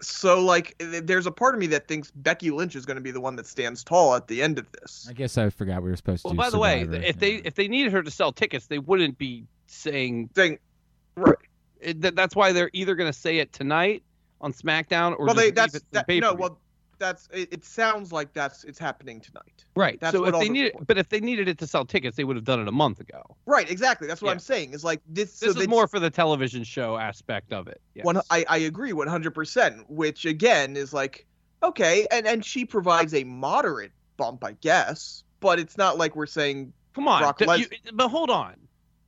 so like there's a part of me that thinks Becky Lynch is going to be the one that stands tall at the end of this. I guess I forgot we were supposed to. Well, do by the way, Survivor. if they if they needed her to sell tickets, they wouldn't be saying Thing right. it, that, that's why they're either going to say it tonight on SmackDown or well just they leave that's it to that, pay-per-view. no, well that's it, it sounds like that's it's happening tonight. right. that's so what if they the- needed, but if they needed it to sell tickets, they would have done it a month ago. Right, exactly. That's what Yeah. I'm saying. Is like this. This so is more for the television show aspect of it. Yes. One, I, I agree 100%, which again is like, okay, and, and she provides a moderate bump, I guess, but it's not like we're saying, Come on, Brock Les- you- but hold on.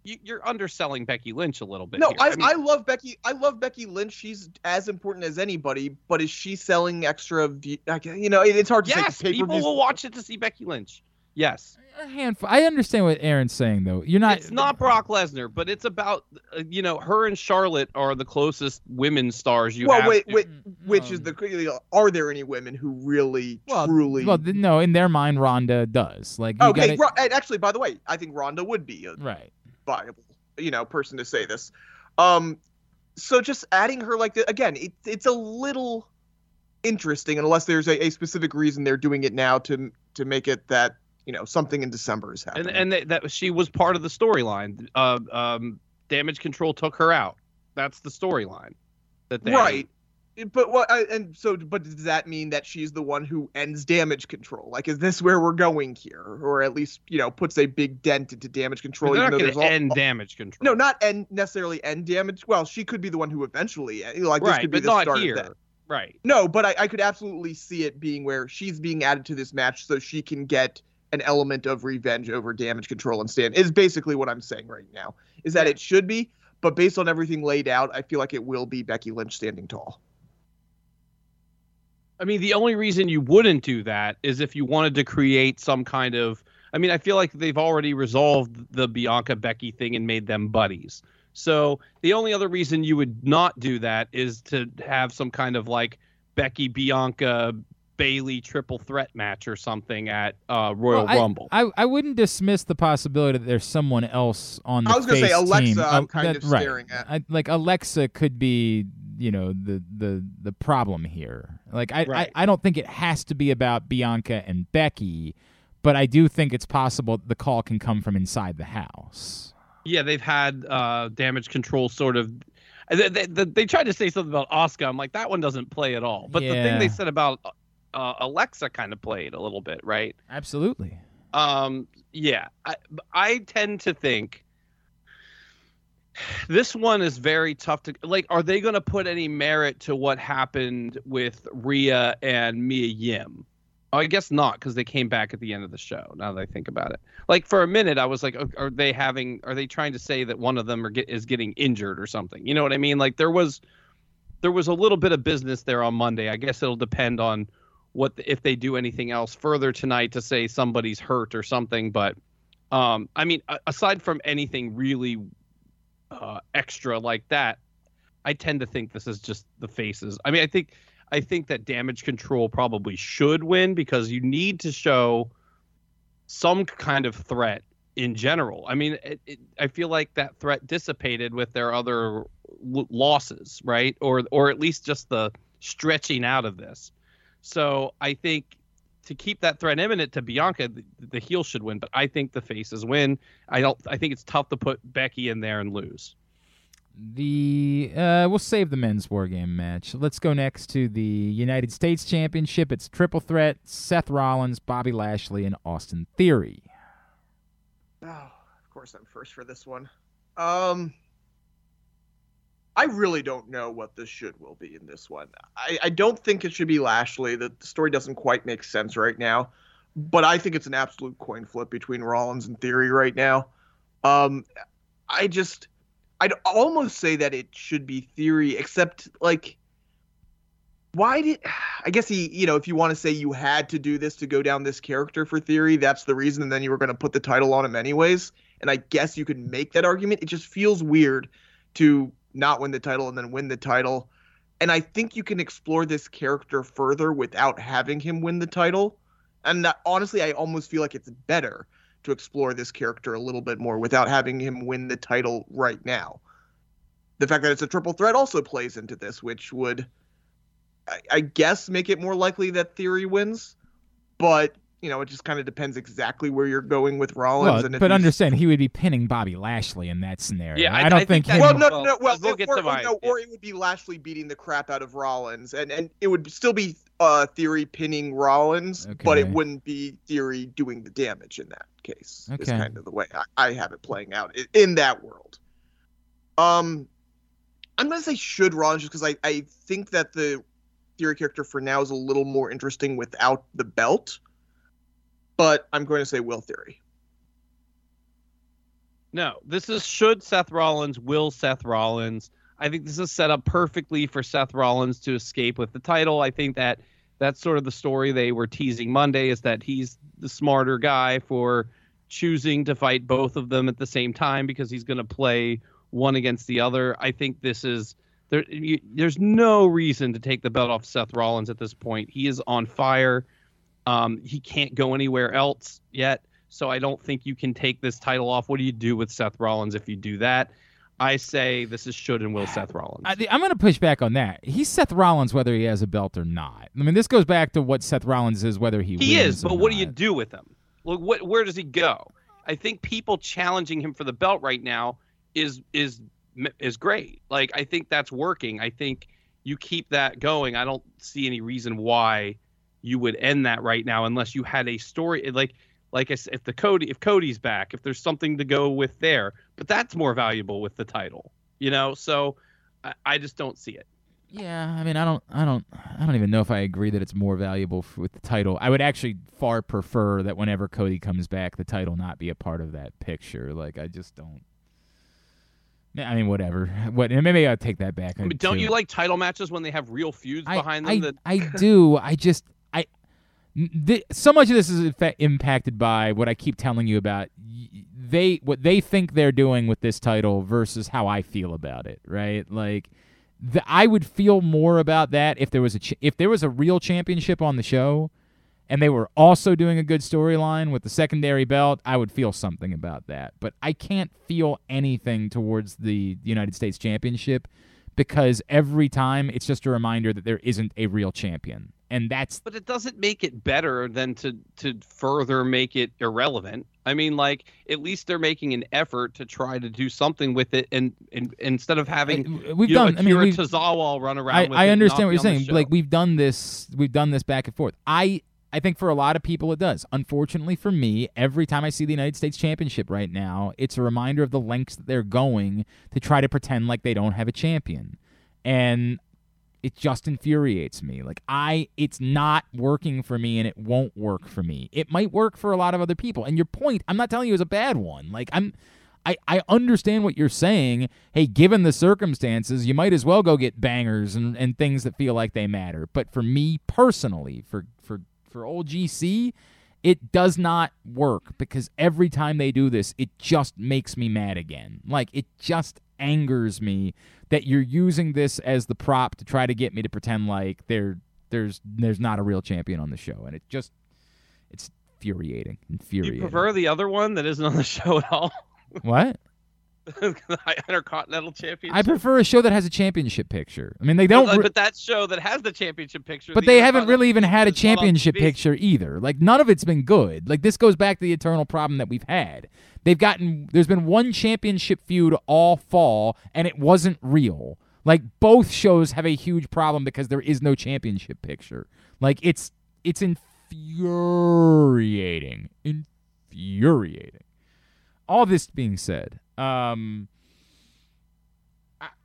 You, you're underselling Becky Lynch a little bit. no, here. I, mean, I love Becky, I love Becky Lynch. She's as important as anybody, but is she selling extra, view, you know, it, it's hard to yes, say. people will watch it to see Becky Lynch. Yes, a handful. I understand what Aaron's saying though. You're not. it's not Brock Lesnar, but it's about uh, you know her and Charlotte are the closest women stars you Well, have. wait, wait, which is Um, the, are there any women who really, Well, truly. Well, no. In their mind, Ronda does. Like, you okay, gotta- Ro- and actually, by the way, I think Ronda would be a right. Viable, you know, person to say this. Um, so just adding her like that again, it, it's a little interesting unless there's a, a specific reason they're doing it now to to make it that you know something in December is happening. and and that, that she was part of the storyline. Uh, um, Damage Control took her out. That's the storyline. That they, right. But what? I, and so, but does that mean that she's the one who ends damage control? Like, is this where we're going here, or at least you know puts a big dent into damage control? They're not though going there's to all- end Damage Control. No, not end necessarily end damage. Well, she could be the one who eventually eh, like this right, could be the not start here. of that. Right. No, but I, I could absolutely see it being where she's being added to this match so she can get an element of revenge over damage control and stand is basically what I'm saying right now. Is that Yeah. it should be, but based on everything laid out, I feel like it will be Becky Lynch standing tall. I mean, the only reason you wouldn't do that is if you wanted to create some kind of. I mean, I feel like they've already resolved the Bianca Becky thing and made them buddies. So the only other reason you would not do that is to have some kind of like Becky Bianca Bayley triple threat match or something at uh, Royal Well, Rumble. I, I wouldn't dismiss the possibility that there's someone else on the I was gonna say Alexa, team. I'm Uh, kind that- of right. staring at. I, like Alexa could be, you know, the the the problem here. Like I, Right. I I don't think it has to be about Bianca and Becky, but I do think it's possible the call can come from inside the house. Yeah, they've had uh, damage control sort of. They, they, they, they tried to say something about Asuka. I'm like, that one doesn't play at all. But the thing they said about uh, Alexa kind of played a little bit, right? Absolutely. Um, yeah, I, I tend to think this one is very tough to like. Are they going to put any merit to what happened with Rhea and Mia Yim? I guess not because they came back at the end of the show. Now that I think about it, like for a minute, I was like, "Oh, are they having? Are they trying to say that one of them get, is getting injured or something? You know what I mean? Like there was, there was a little bit of business there on Monday. I guess it'll depend on what if they do anything else further tonight to say somebody's hurt or something. But um, I mean, aside from anything really uh, extra like that, I tend to think this is just the faces. I mean, I think I think that damage control probably should win because you need to show some kind of threat in general. I mean, it, it, I feel like that threat dissipated with their other l- losses, right? Or or at least just the stretching out of this. So I think to keep that threat imminent to Bianca, the, the heel should win, but I think the faces win. I don't. I think it's tough to put Becky in there and lose. The uh, we'll save the men's war game match. Let's go next to the United States Championship. It's triple threat: Seth Rollins, Bobby Lashley, and Austin Theory. Oh, of course I'm first for this one. Um, I really don't know what the should will be in this one. I, I don't think it should be Lashley. The, the story doesn't quite make sense right now, but I think it's an absolute coin flip between Rollins and Theory right now. Um, I just, I'd almost say that it should be Theory, except like, why did *sighs* I guess he, you know, if you want to say you had to do this to go down this character for Theory, that's the reason, and then you were going to put the title on him anyways. And I guess you could make that argument. It just feels weird to not win the title and then win the title. And I think you can explore this character further without having him win the title. And that, honestly, I almost feel like it's better to explore this character a little bit more without having him win the title right now. The fact that it's a triple threat also plays into this, which would, I, I guess, make it more likely that Theory wins. But you know, it just kind of depends exactly where you're going with Rollins. Well, and if but understand he would be pinning Bobby Lashley in that scenario. Yeah, I- I don't I think, think that- him. Well, no, Well, no, well, we'll get or, to my- no, or it would be Lashley beating the crap out of Rollins, and and it would still be uh, Theory pinning Rollins, but it wouldn't be Theory doing the damage in that case. Okay. Is kind of the way I, I have it playing out i- in that world. Um, I'm gonna say should Rollins just because I I think that the Theory character for now is a little more interesting without the belt, but I'm going to say Will Theory. No, this is should Seth Rollins, will Seth Rollins. I think this is set up perfectly for Seth Rollins to escape with the title. I think that that's sort of the story they were teasing Monday is that he's the smarter guy for choosing to fight both of them at the same time because he's going to play one against the other. I think this is there. You, there's no reason to take the belt off Seth Rollins at this point. He is on fire. Um, he can't go anywhere else yet. So I don't think you can take this title off. What do you do with Seth Rollins if you do that? I say this is should and will Seth Rollins. I, I'm going to push back on that. He's Seth Rollins whether he has a belt or not. I mean, this goes back to what Seth Rollins is whether he he is, but what do you do with him? Look, what, where does he go? I think people challenging him for the belt right now is is is great. Like I think that's working. I think you keep that going. I don't see any reason why you would end that right now unless you had a story like like I said, if the Cody if Cody's back, if there's something to go with there, but that's more valuable with the title, you know. So I, I just don't see it. Yeah, I mean, I don't, I don't, I don't even know if I agree that it's more valuable with the title. I would actually far prefer that whenever Cody comes back, the title not be a part of that picture. Like, I just don't. I mean, whatever. *laughs* What? Maybe I'll take that back. I mean, don't you like title matches when they have real feuds I, behind them? I, that I do. I just th- so much of this is impacted by what I keep telling you about they what they think they're doing with this title versus how I feel about it, right? Like the, I would feel more about that if there was a ch- if there was a real championship on the show and they were also doing a good storyline with the secondary belt, I would feel something about that. But I can't feel anything towards the United States Championship because every time it's just a reminder that there isn't a real champion. And that's but it doesn't make it better than to to further make it irrelevant. I mean, like at least they're making an effort to try to do something with it, and, and instead of having I- we've you know, done. I mean, Akira Tozawa run around. I, with I understand what you're saying. Like we've done this, we've done this back and forth. I I think for a lot of people it does. Unfortunately for me, every time I see the United States Championship right now, it's a reminder of the lengths that they're going to try to pretend like they don't have a champion, and it just infuriates me. Like I, it's not working for me, and it won't work for me. It might work for a lot of other people. And your point, I'm not telling you is a bad one. Like I'm. I, I understand what you're saying. Hey, given the circumstances, you might as well go get bangers and, and things that feel like they matter. But for me personally, for for for old GC, it does not work because every time they do this, it just makes me mad again. Like it just angers me that you're using this as the prop to try to get me to pretend like there there's there's not a real champion on the show, and it just it's infuriating. Infuriating. you prefer the other one that isn't on the *laughs* show at all. what? *laughs* Intercontinental Championship. I prefer a show that has a championship picture. I mean, they don't. But, but that show that has the championship picture. but the they haven't really even had a is not on championship picture either. Like none of it's been good. Like this goes back to the eternal problem that we've had. They've gotten there's been one championship feud all fall and it wasn't real. Like both shows have a huge problem because there is no championship picture. Like it's it's infuriating. Infuriating. All this being said, um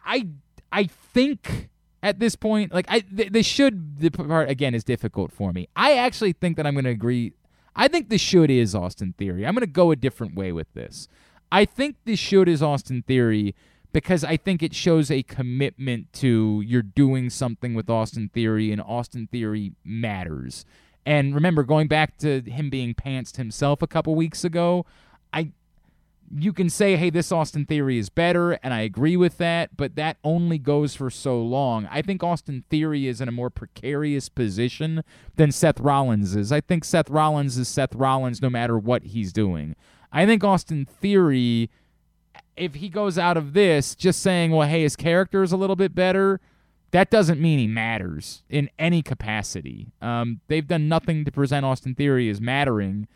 I I, think at this point, like I, th- should the part again is difficult for me. I actually think that I'm going to agree. I think the should is Austin Theory. I'm going to go a different way with this. I think the should is Austin Theory because I think it shows a commitment to you're doing something with Austin Theory and Austin Theory matters. And remember, going back to him being pantsed himself a couple weeks ago, I you can say, hey, this Austin Theory is better, and I agree with that, but that only goes for so long. I think Austin Theory is in a more precarious position than Seth Rollins is. I think Seth Rollins is Seth Rollins no matter what he's doing. I think Austin Theory, if he goes out of this just saying, well, hey, his character is a little bit better, that doesn't mean he matters in any capacity. Um, they've done nothing to present Austin Theory as mattering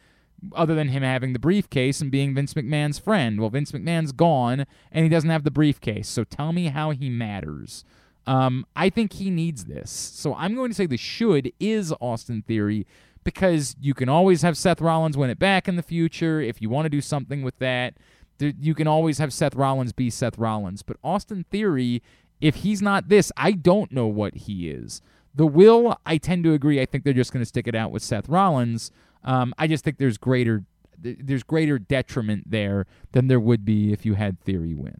other than him having the briefcase and being Vince McMahon's friend. Well, Vince McMahon's gone and he doesn't have the briefcase. So tell me how he matters. Um, I think he needs this. So I'm going to say the should is Austin Theory because you can always have Seth Rollins win it back in the future if you want to do something with that. You can always have Seth Rollins be Seth Rollins. But Austin Theory, if he's not this, I don't know what he is. The will, I tend to agree. I think they're just going to stick it out with Seth Rollins. Um, I just think there's greater there's greater detriment there than there would be if you had Theory win.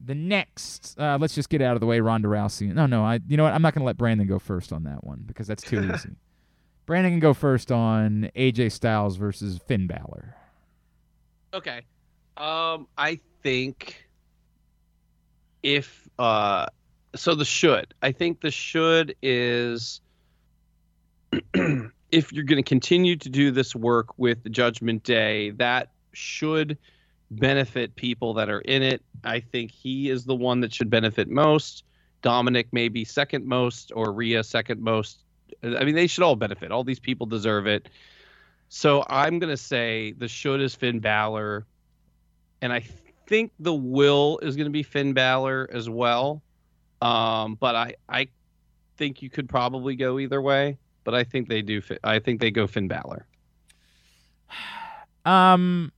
The next, uh, let's just get out of the way. Ronda Rousey. No, no, I. You know what? I'm not going to let Brandon go first on that one because that's too *laughs* easy. Brandon can go first on AJ Styles versus Finn Balor. Okay. Um, I think if uh, so the should. I think the should is *clears throat* if you're going to continue to do this work with the Judgment Day, that should benefit people that are in it. I think he is the one that should benefit most. Dominic maybe second most, or Rhea second most. I mean, they should all benefit. All these people deserve it. So I'm going to say the should is Finn Balor. And I think the will is going to be Finn Balor as well. Um, but I, I think you could probably go either way. But I think they do. I think they go Finn Balor. *sighs* Um,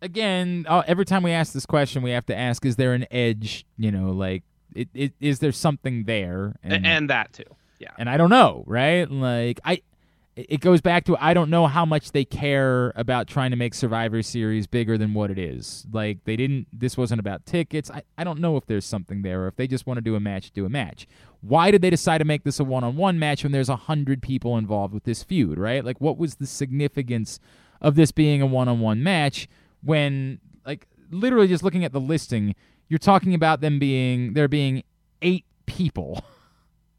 again, uh, every time we ask this question, we have to ask: Is there an edge? You know, like, it, it, is there something there? A- And, that too. Yeah. and I don't know, right? Like I it goes back to I don't know how much they care about trying to make Survivor Series bigger than what it is. Like they didn't this wasn't about tickets. I, I don't know if there's something there or if they just want to do a match, do a match. Why did they decide to make this a one on one match when there's a hundred people involved with this feud, right? Like what was the significance of this being a one on one match when like literally just looking at the listing, you're talking about them being there being eight people. *laughs*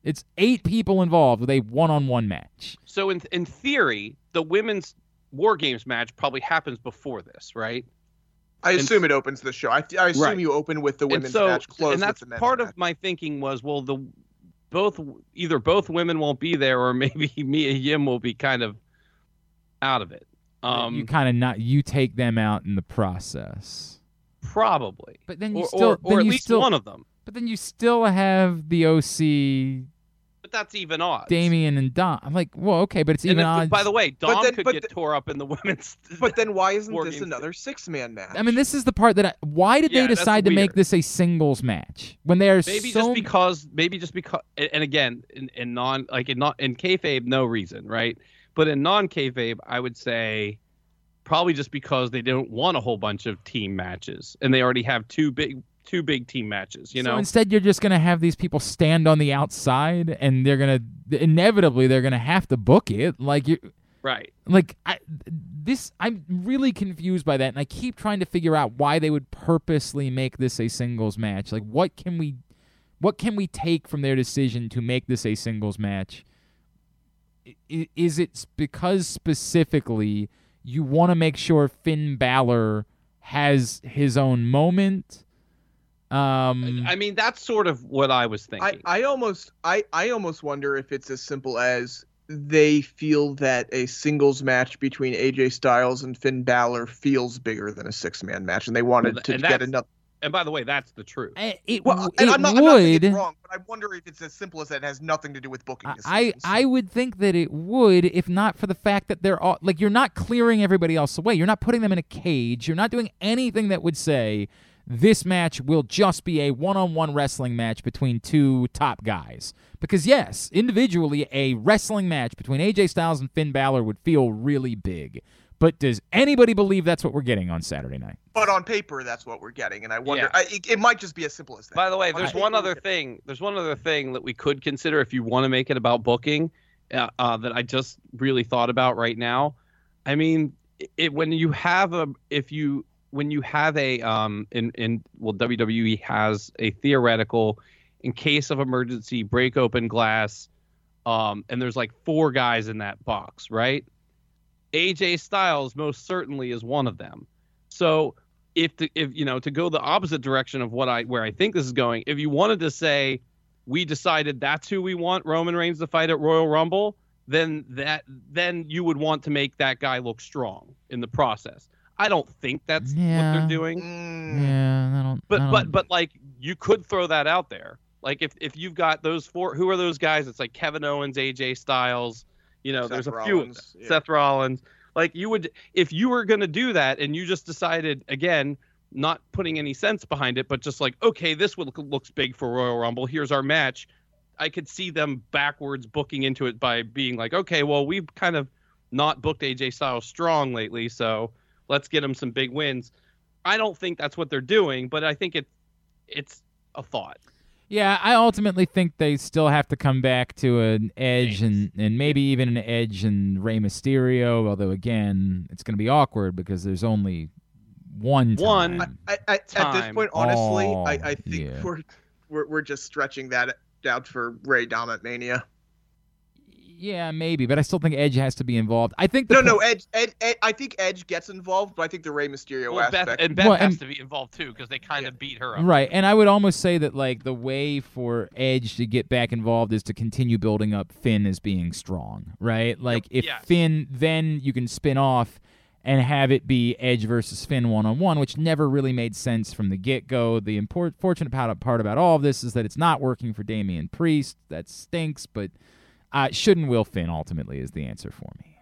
It's eight people involved with a one-on-one match. So in in theory, the women's War Games match probably happens before this, right? I And- assume it opens the show. I, I assume Right. you open with the and women's so match, close and that's with the part match. of my thinking was well the both either both women won't be there or *laughs* maybe Mia Yim will be kind of out of it. Um, you kind of not you take them out in the process, probably, but then you or, still or, then or at you least still, one of them. But then you still have the OC, But that's even odds. Damian and Dom. I'm like, well, okay, but it's even if- odds. by the way, Dom then- could but get the- tore up in the *laughs* women's. But then why isn't this Games- another six man match? I mean, this is the part that I, why did Yeah, they decide to make this a singles match when they are maybe so just because maybe just because and and again in, in non like in not in kayfabe no reason right but in non kayfabe I would say probably just because they don't want a whole bunch of team matches and they already have two big two big team matches you know. so know instead you're just gonna have these people stand on the outside and they're gonna inevitably they're gonna have to book it like you right like I, this i'm really confused by that and i keep trying to figure out why they would purposely make this a singles match like what can we what can we take from their decision to make this a singles match is it because specifically you want to make sure Finn Balor has his own moment. Um, I mean, that's sort of what I was thinking. I I almost I, I almost wonder if it's as simple as they feel that a singles match between AJ Styles and Finn Balor feels bigger than a six man match, and they wanted Well, to get that's- another. and by the way, that's the truth. I- it, Well, and it I'm not, I'm not would. wrong, but I wonder if it's as simple as that. It has nothing to do with booking. I decisions. I would think that it would if not for the fact that they're all like you're not clearing everybody else away. You're not putting them in a cage. You're not doing anything that would say this match will just be a one-on-one wrestling match between two top guys. Because yes, individually a wrestling match between AJ Styles and Finn Balor would feel really big. But does anybody believe that's what we're getting on Saturday night? but on paper, that's what we're getting, and I wonder. Yeah. I, it, it might just be as simple as that. By the way, On there's paper, one other thing. There's one other thing that we could consider if you want to make it about booking. Uh, uh, that I just really thought about right now. I mean, it, when you have a if you when you have a um in in well WWE has a theoretical in case of emergency break open glass um and there's like four guys in that box, right? AJ Styles most certainly is one of them. So if the, if you know to go the opposite direction of what I where I think this is going, if you wanted to say we decided that's who we want Roman Reigns to fight at Royal Rumble, then that then you would want to make that guy look strong in the process. I don't think that's what they're doing, Mm, Yeah, I don't. but I but don't- but like you could throw that out there. Like if if you've got those four, who are those guys? It's like Kevin Owens, AJ Styles. You know, Seth there's a Rollins, few of them. yeah. Seth Rollins. Like you would, if you were going to do that, and you just decided again, not putting any sense behind it, but just like, okay, this would look, looks big for Royal Rumble. Here's our match. I could see them backwards booking into it by being like, okay, well, we've kind of not booked AJ Styles strong lately, so let's get them some big wins. I don't think that's what they're doing, but I think it it's a thought. Yeah, I ultimately think they still have to come back to an Edge and, and maybe even an Edge and Rey Mysterio. Although again, it's going to be awkward because there's only one. One. time. I, I, at this point, honestly, Oh, I, I think yeah. we're, we're we're just stretching that out for Ray Dominant Mania. Yeah, maybe, but I still think Edge has to be involved. I think the No, po- no, Edge, Ed, Ed, I think Edge gets involved, but I think the Rey Mysterio Well, Beth aspect. and Beth Well, has and- to be involved too because they kind of beat her up. Right, and I would almost say that like the way for Edge to get back involved is to continue building up Finn as being strong, right? Like if Yes. Finn, then you can spin off and have it be Edge versus Finn one on one, which never really made sense from the get go. The important fortunate part, part about all of this is that it's not working for Damian Priest. That stinks, but uh, shouldn't will Finn ultimately is the answer for me.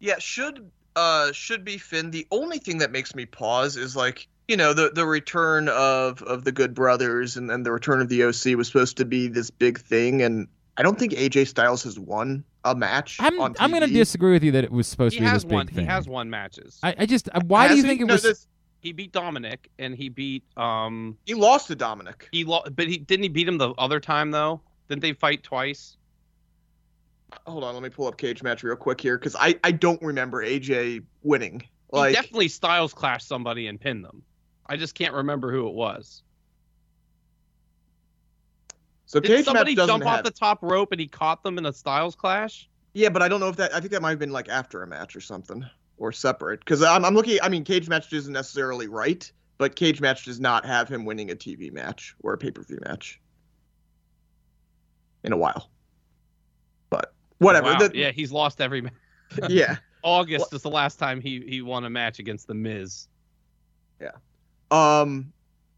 Yeah, should uh should be Finn. The only thing that makes me pause is like you know the the return of of the Good Brothers and then the return of the OC was supposed to be this big thing, and I don't think AJ Styles has won a match. I'm on I'm going to disagree with you that it was supposed He to be has this big thing. He has won matches. I, I just uh, why do you he? think it No, was? this- he beat Dominic and he beat um he lost to Dominic. he lo- but he didn't he beat him the other time though? Didn't they fight twice? Hold on, let me pull up cage match real quick here because I I don't remember AJ winning. Like he definitely Styles clashed somebody and pinned them. I just can't remember who it was. so Did cage somebody match jump have. off the top rope and he caught them in a Styles clash? Yeah, but I don't know if that. I think that might have been like after a match or something, or separate. Because I'm, I'm looking. I mean, cage match isn't necessarily right, but cage match does not have him winning a TV match or a pay per view match in a while. But whatever. Wow. the- yeah, he's lost every match. *laughs* yeah. *laughs* August is the last time he he won a match against the Miz. Yeah. Um.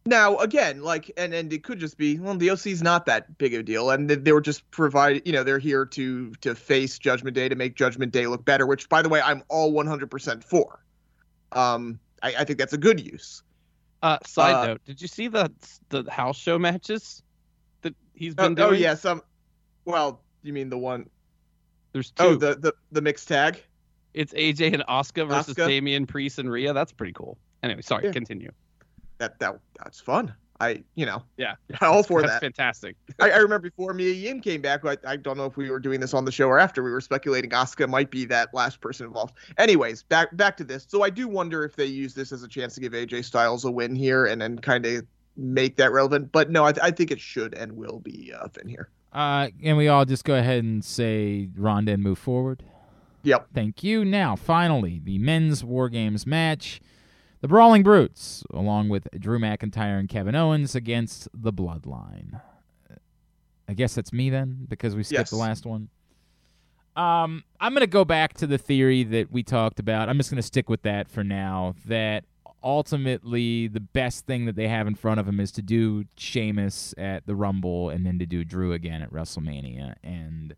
Now again, like, and and it could just be well, the OC's not that big of a deal, and they, they were just provide. You know, they're here to to face Judgment Day to make Judgment Day look better. Which, by the way, I'm all 100% for. Um, I, I think that's a good use. Uh, side Uh, note, did you see the the house show matches that he's been doing? oh yeah, some. Well, you mean the one There's two. oh the the the mixed tag? It's AJ and Oscar versus Asuka? Damian Priest and Rhea. That's pretty cool. Anyway, sorry, Yeah. continue. That that that's fun. I you know Yeah. *laughs* all for That's that. fantastic. *laughs* I, I remember before Mia Yim came back. I, I don't know if we were doing this on the show or after. We were speculating Asuka might be that last person involved. Anyways, back back to this. So I do wonder if they use this as a chance to give AJ Styles a win here and then kind of make that relevant. But no, I, I think it should and will be uh, Finn here. Uh, and we all just go ahead and say Ronda and move forward. Yep. Thank you. Now, finally, the men's War Games match. The Brawling Brutes, along with Drew McIntyre and Kevin Owens, against the Bloodline. I guess that's me then, because we skipped Yes. the last one. Um, I'm going to go back to the theory that we talked about. I'm just going to stick with that for now. That ultimately the best thing that they have in front of them is to do Sheamus at the Rumble and then to do Drew again at WrestleMania. And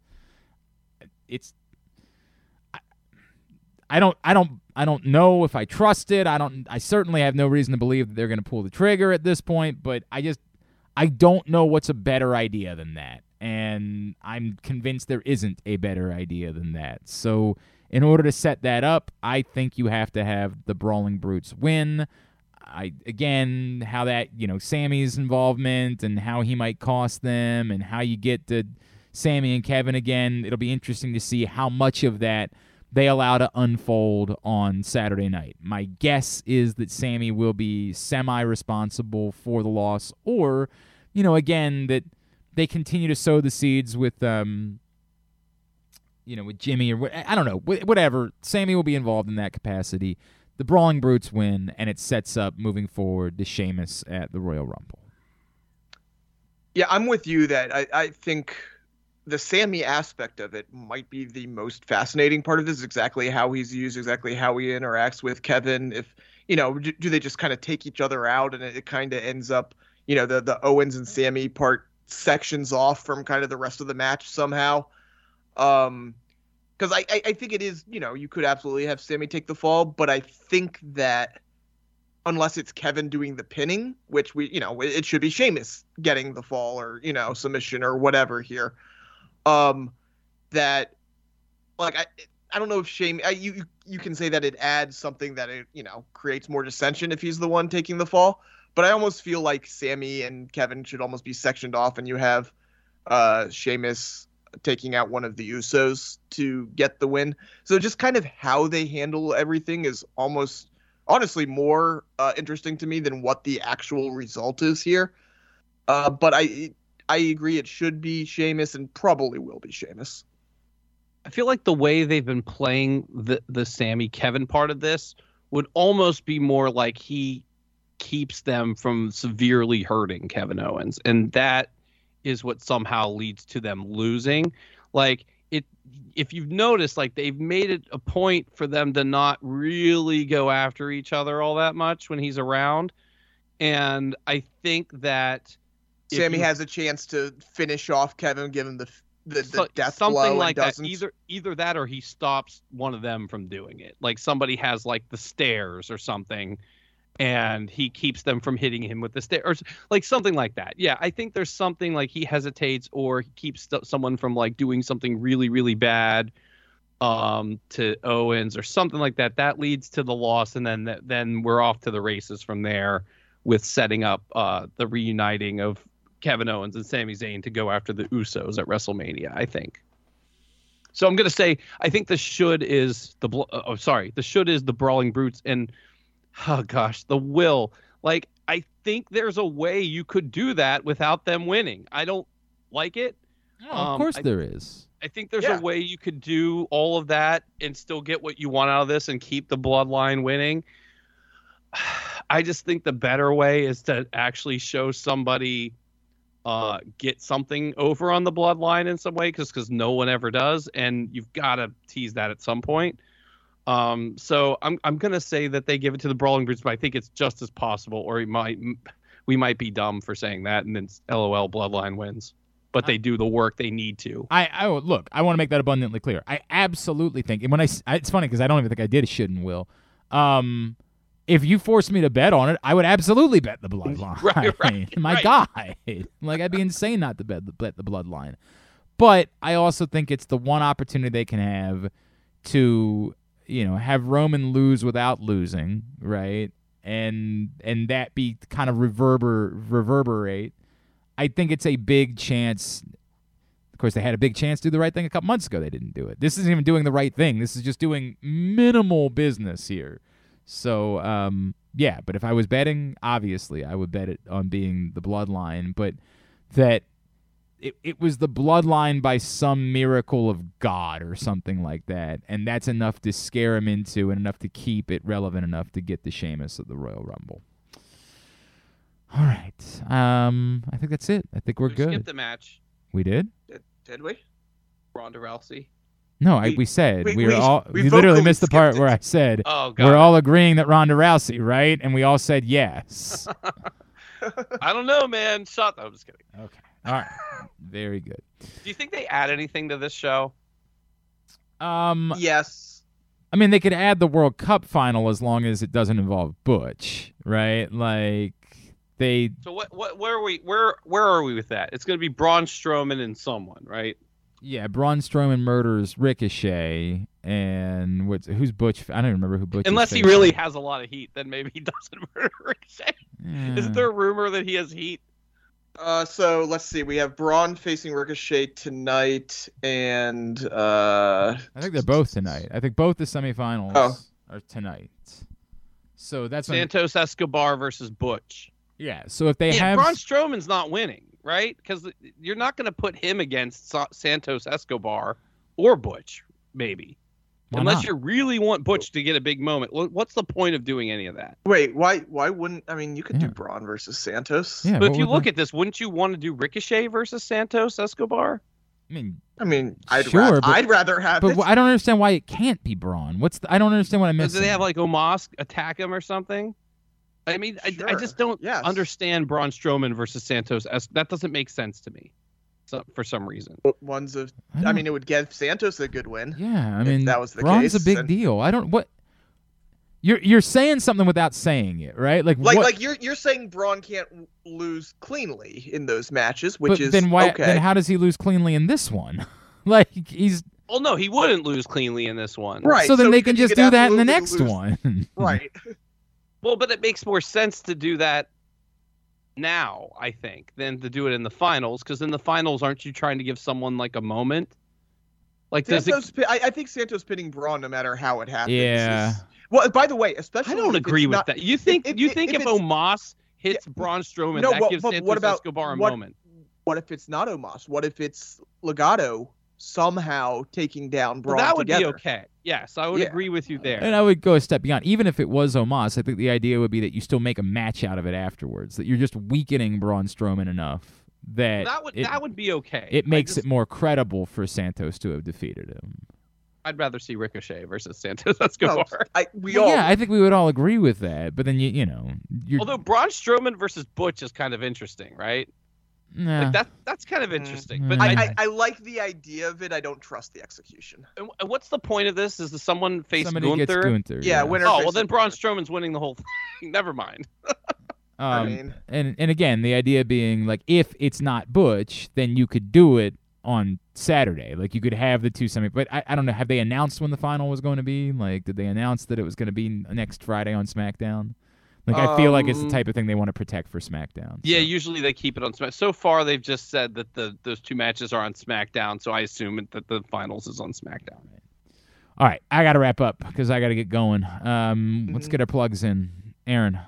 it's I, I don't I don't I don't know if I trust it. I don't I certainly have no reason to believe that they're going to pull the trigger at this point, but I just I don't know what's a better idea than that. And I'm convinced there isn't a better idea than that. So, in order to set that up, I think you have to have the Brawling Brutes win. I again, how that, you know, Sammy's involvement and how he might cost them and how you get to Sammy and Kevin again. It'll be interesting to see how much of that they allow to unfold on Saturday night. My guess is that Sammy will be semi responsible for the loss, or, you know, again, that they continue to sow the seeds with, um, you know, with Jimmy or I don't know, whatever. Sammy will be involved in that capacity. The Brawling Brutes win, and it sets up moving forward to Sheamus at the Royal Rumble. Yeah, I'm with you that I, I think the Sammy aspect of it might be the most fascinating part of this. Exactly how he's used, exactly how he interacts with Kevin. If you know, do, do they just kind of take each other out, and it, it kind of ends up, you know, the the Owens and Sammy part sections off from kind of the rest of the match somehow. Um, because I, I I think it is, you know, you could absolutely have Sammy take the fall, but I think that unless it's Kevin doing the pinning, which we, you know, it should be Sheamus getting the fall or, you know, submission or whatever here. Um, that, like, I, I don't know if Shame, I, you, you, you can say that it adds something that it, you know, creates more dissension if he's the one taking the fall. But I almost feel like Sammy and Kevin should almost be sectioned off, and you have uh, Sheamus taking out one of the Usos to get the win. So just kind of how they handle everything is almost honestly more uh, interesting to me than what the actual result is here. Uh, but I I agree it should be Sheamus and probably will be Sheamus. I feel like the way they've been playing the the Sammy Kevin part of this would almost be more like he keeps them from severely hurting Kevin Owens, and that is what somehow leads to them losing. Like it, if you've noticed, like they've made it a point for them to not really go after each other all that much when he's around, and I think that Sammy you- has a chance to finish off Kevin, give him the the, the so- death something like that. doesn't. Either either that or he stops one of them from doing it. Like somebody has like the stairs or something, and he keeps them from hitting him with the stairs, like something like that. Yeah, I think there's something like he hesitates or he keeps someone from like doing something really really bad um to Owens or something like that that leads to the loss and then th- then we're off to the races from there with setting up uh the reuniting of Kevin Owens and Sami Zayn to go after the Usos at WrestleMania, I think. So I'm going to say I think the should is the bl- oh sorry, the should is the Brawling Brutes and *laughs* oh gosh, the will. Like I think there's a way you could do that without them winning. I don't like it. Oh, of Um, course I- there is. I think there's Yeah. a way you could do all of that and still get what you want out of this and keep the bloodline winning. *sighs* I just think the better way is to actually show somebody uh, get something over on the bloodline in some way because because no one ever does, and you've got to tease that at some point. Um, so I'm I'm gonna say that they give it to the Brawling Brutes, but I think it's just as possible, or we might we might be dumb for saying that, and then LOL Bloodline wins, but they do the work they need to. I, I look. I want to make that abundantly clear. I absolutely think, and when I, I- it's funny because I don't even think I did a should and will. Um, if you forced me to bet on it, I would absolutely bet the *laughs* bloodline. Right, *laughs* right, *laughs* My right. guy, like I'd be insane not to bet the, bet the bloodline. But I also think it's the one opportunity they can have to, you know, have Roman lose without losing, right? And and that be kind of reverber reverberate. I think it's a big chance of course, they had a big chance to do the right thing a couple months ago. They didn't do it. This isn't even doing the right thing. This is just doing minimal business here. So, um, yeah. But if I was betting, obviously, I would bet it on being the bloodline. But that it, it was the bloodline by some miracle of God or something like that, and that's enough to scare him into and enough to keep it relevant enough to get the Sheamus of the Royal Rumble. All right, um, I think that's it. I think we're We good. skipped the match. we did. Did, did we? Ronda Rousey. No, I, We- we said we, we- were we- all. we We, literally missed the part skipped where. I said Oh God. we're all agreeing that Ronda Rousey, right? And we all said yes. *laughs* I don't know, man. Shut. I'm just kidding. okay. All right. Very good. Do you think they add anything to this show? Um, Yes. I mean, they could add the World Cup final as long as it doesn't involve Butch, right? Like they, So what? What? Where are we? Where? Where are we with that? It's going to be Braun Strowman and someone, right? yeah, Braun Strowman murders Ricochet, and what's who's Butch? I don't even remember who Butch. is Unless he really has a lot of heat, then maybe he *laughs* doesn't murder Ricochet. Yeah. Isn't there a rumor that he has heat? Uh, so let's see. We have Braun facing Ricochet tonight, and uh, I think they're both tonight. I think both the semifinals Oh. are tonight. So that's when, Santos Escobar versus Butch. yeah. So if they yeah, have Braun Strowman's not winning, right? Because you're not going to put him against Sa- Santos Escobar or Butch, maybe. Why Unless not? you really want Butch to get a big moment. What's the point of doing any of that? wait, why? Why wouldn't? I mean, you could Yeah. do Braun versus Santos. yeah, but if you look the- at this, wouldn't you want to do Ricochet versus Santos Escobar? I mean, I mean, I'd Sure, rather, but- I'd rather have but it. I don't understand why it can't be Braun. What's the, I don't understand what I Do missed. they have like Omos attack him or something? I mean, I, I just don't Yes. understand Braun Strowman versus Santos. That doesn't make sense to me, so, for some reason. ones of. I I, mean, it would give Santos a good win. Yeah, I mean, that was the Braun's a big then- deal. I don't what you're you're saying something without saying it, right? Like Like, what, like you're you're saying Braun can't lose cleanly in those matches, which but is then why okay. then how does he lose cleanly in this one? *laughs* like he's Well, no, he wouldn't lose cleanly in this one. right. so then they can just do that in the next lose- one. *laughs* Right. Well, but it makes more sense to do that now, I think, than to do it in the finals. Because in the finals, aren't you trying to give someone like a moment? Like, does it? Santos, I, I think Santos pinning Braun no matter how it happens. Yeah. is- well, by the way, especially I don't agree with not- that. You think if- you if- think if if, it's- Omos hits Yeah, Braun Strowman, no, that but- gives but Santos what about- Escobar a what- moment? What if it's not Omos? What if it's Legato somehow taking down Well, Braun that would together? be okay. Yes, I would Yeah. agree with you there. And I would go a step beyond. Even if it was Omos, I think the idea would be that you still make a match out of it afterwards. That you're just weakening Braun Strowman enough that that would it, that would be okay. it makes just- it more credible for Santos to have defeated him. I'd rather see Ricochet versus Santos No, *laughs* Escobar. Oh, I, we Well, all yeah, I think we would all agree with that. But then you you know you're Although Braun Strowman versus Butch is kind of interesting, right? Nah. Like that that's kind of Mm. interesting. But Mm. I, I, I, I like the idea of it. I don't trust the execution. and what's the point of this? Is that someone face somebody Gunther? gets Gunther. Yeah, winner Oh well, faces then Braun Gunther. Strowman's winning the whole thing. *laughs* Never mind. I Um, mean, and and again, the idea being like if it's not Butch, then you could do it on Saturday. Like you could have the two semi. But I, I don't know. Have they announced when the final was going to be? Like, did they announce that it was going to be next Friday on SmackDown? Like, I feel like it's the Um, type of thing they want to protect for SmackDown. Yeah, usually they keep it on Smack. So far, they've just said that the those two matches are on SmackDown. So I assume that the finals is on SmackDown. All right, I got to wrap up because I got to get going. Um, let's Mhm. get our plugs in. Aaron.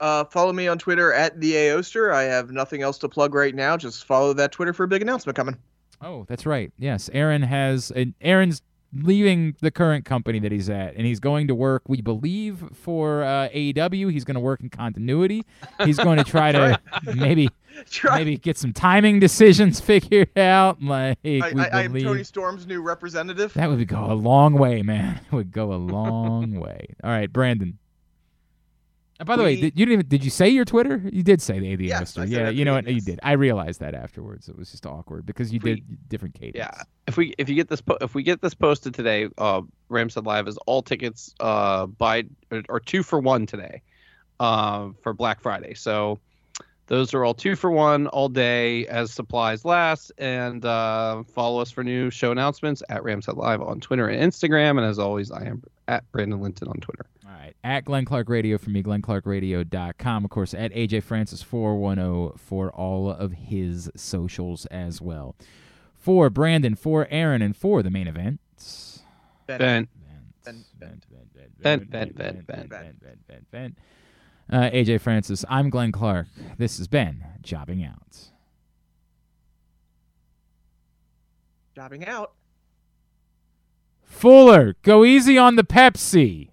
uh, follow me on Twitter at the Aoster. I have nothing else to plug right now. Just follow that Twitter for a big announcement coming. Oh, that's right. Yes, Aaron has. Aaron's leaving the current company that he's at, and he's going to work. We believe for uh, AEW. He's going to work in continuity. He's going *laughs* to try to maybe *laughs* Try. maybe get some timing decisions *laughs* figured out. Like we I, I, am Toni Storm's new representative. that would go a long way, man. It would go a long way. All right, Brandon. And by the way, did, you didn't even, did you say your Twitter? You did say the AD Yes, Hoster. Yeah, you know what? You did. I realized that afterwards. It was just awkward because you We- did different cadence. Yeah. If we if you get this po- if we get this posted today, uh, Rams Head Live is all tickets uh buy or, or two for one today, uh, for Black Friday. So those are all two for one all day as supplies last. And uh, follow us for new show announcements at Rams Head Live on Twitter and Instagram. And as always, I am at Brandon Linton on Twitter. All right. At Glenn Clark Radio for me, glennclarkradio.com. Of course, at AJ Francis 410 for all of his socials as well. For Brandon, for Aaron, and for the main event. Ben. Ben. Vent, vent. vent, vent, vent, vent. Uh, AJ Francis, I'm Glenn Clark. This has been Jobbing Out. Jobbing out. Fuller, go easy on the Pepsi.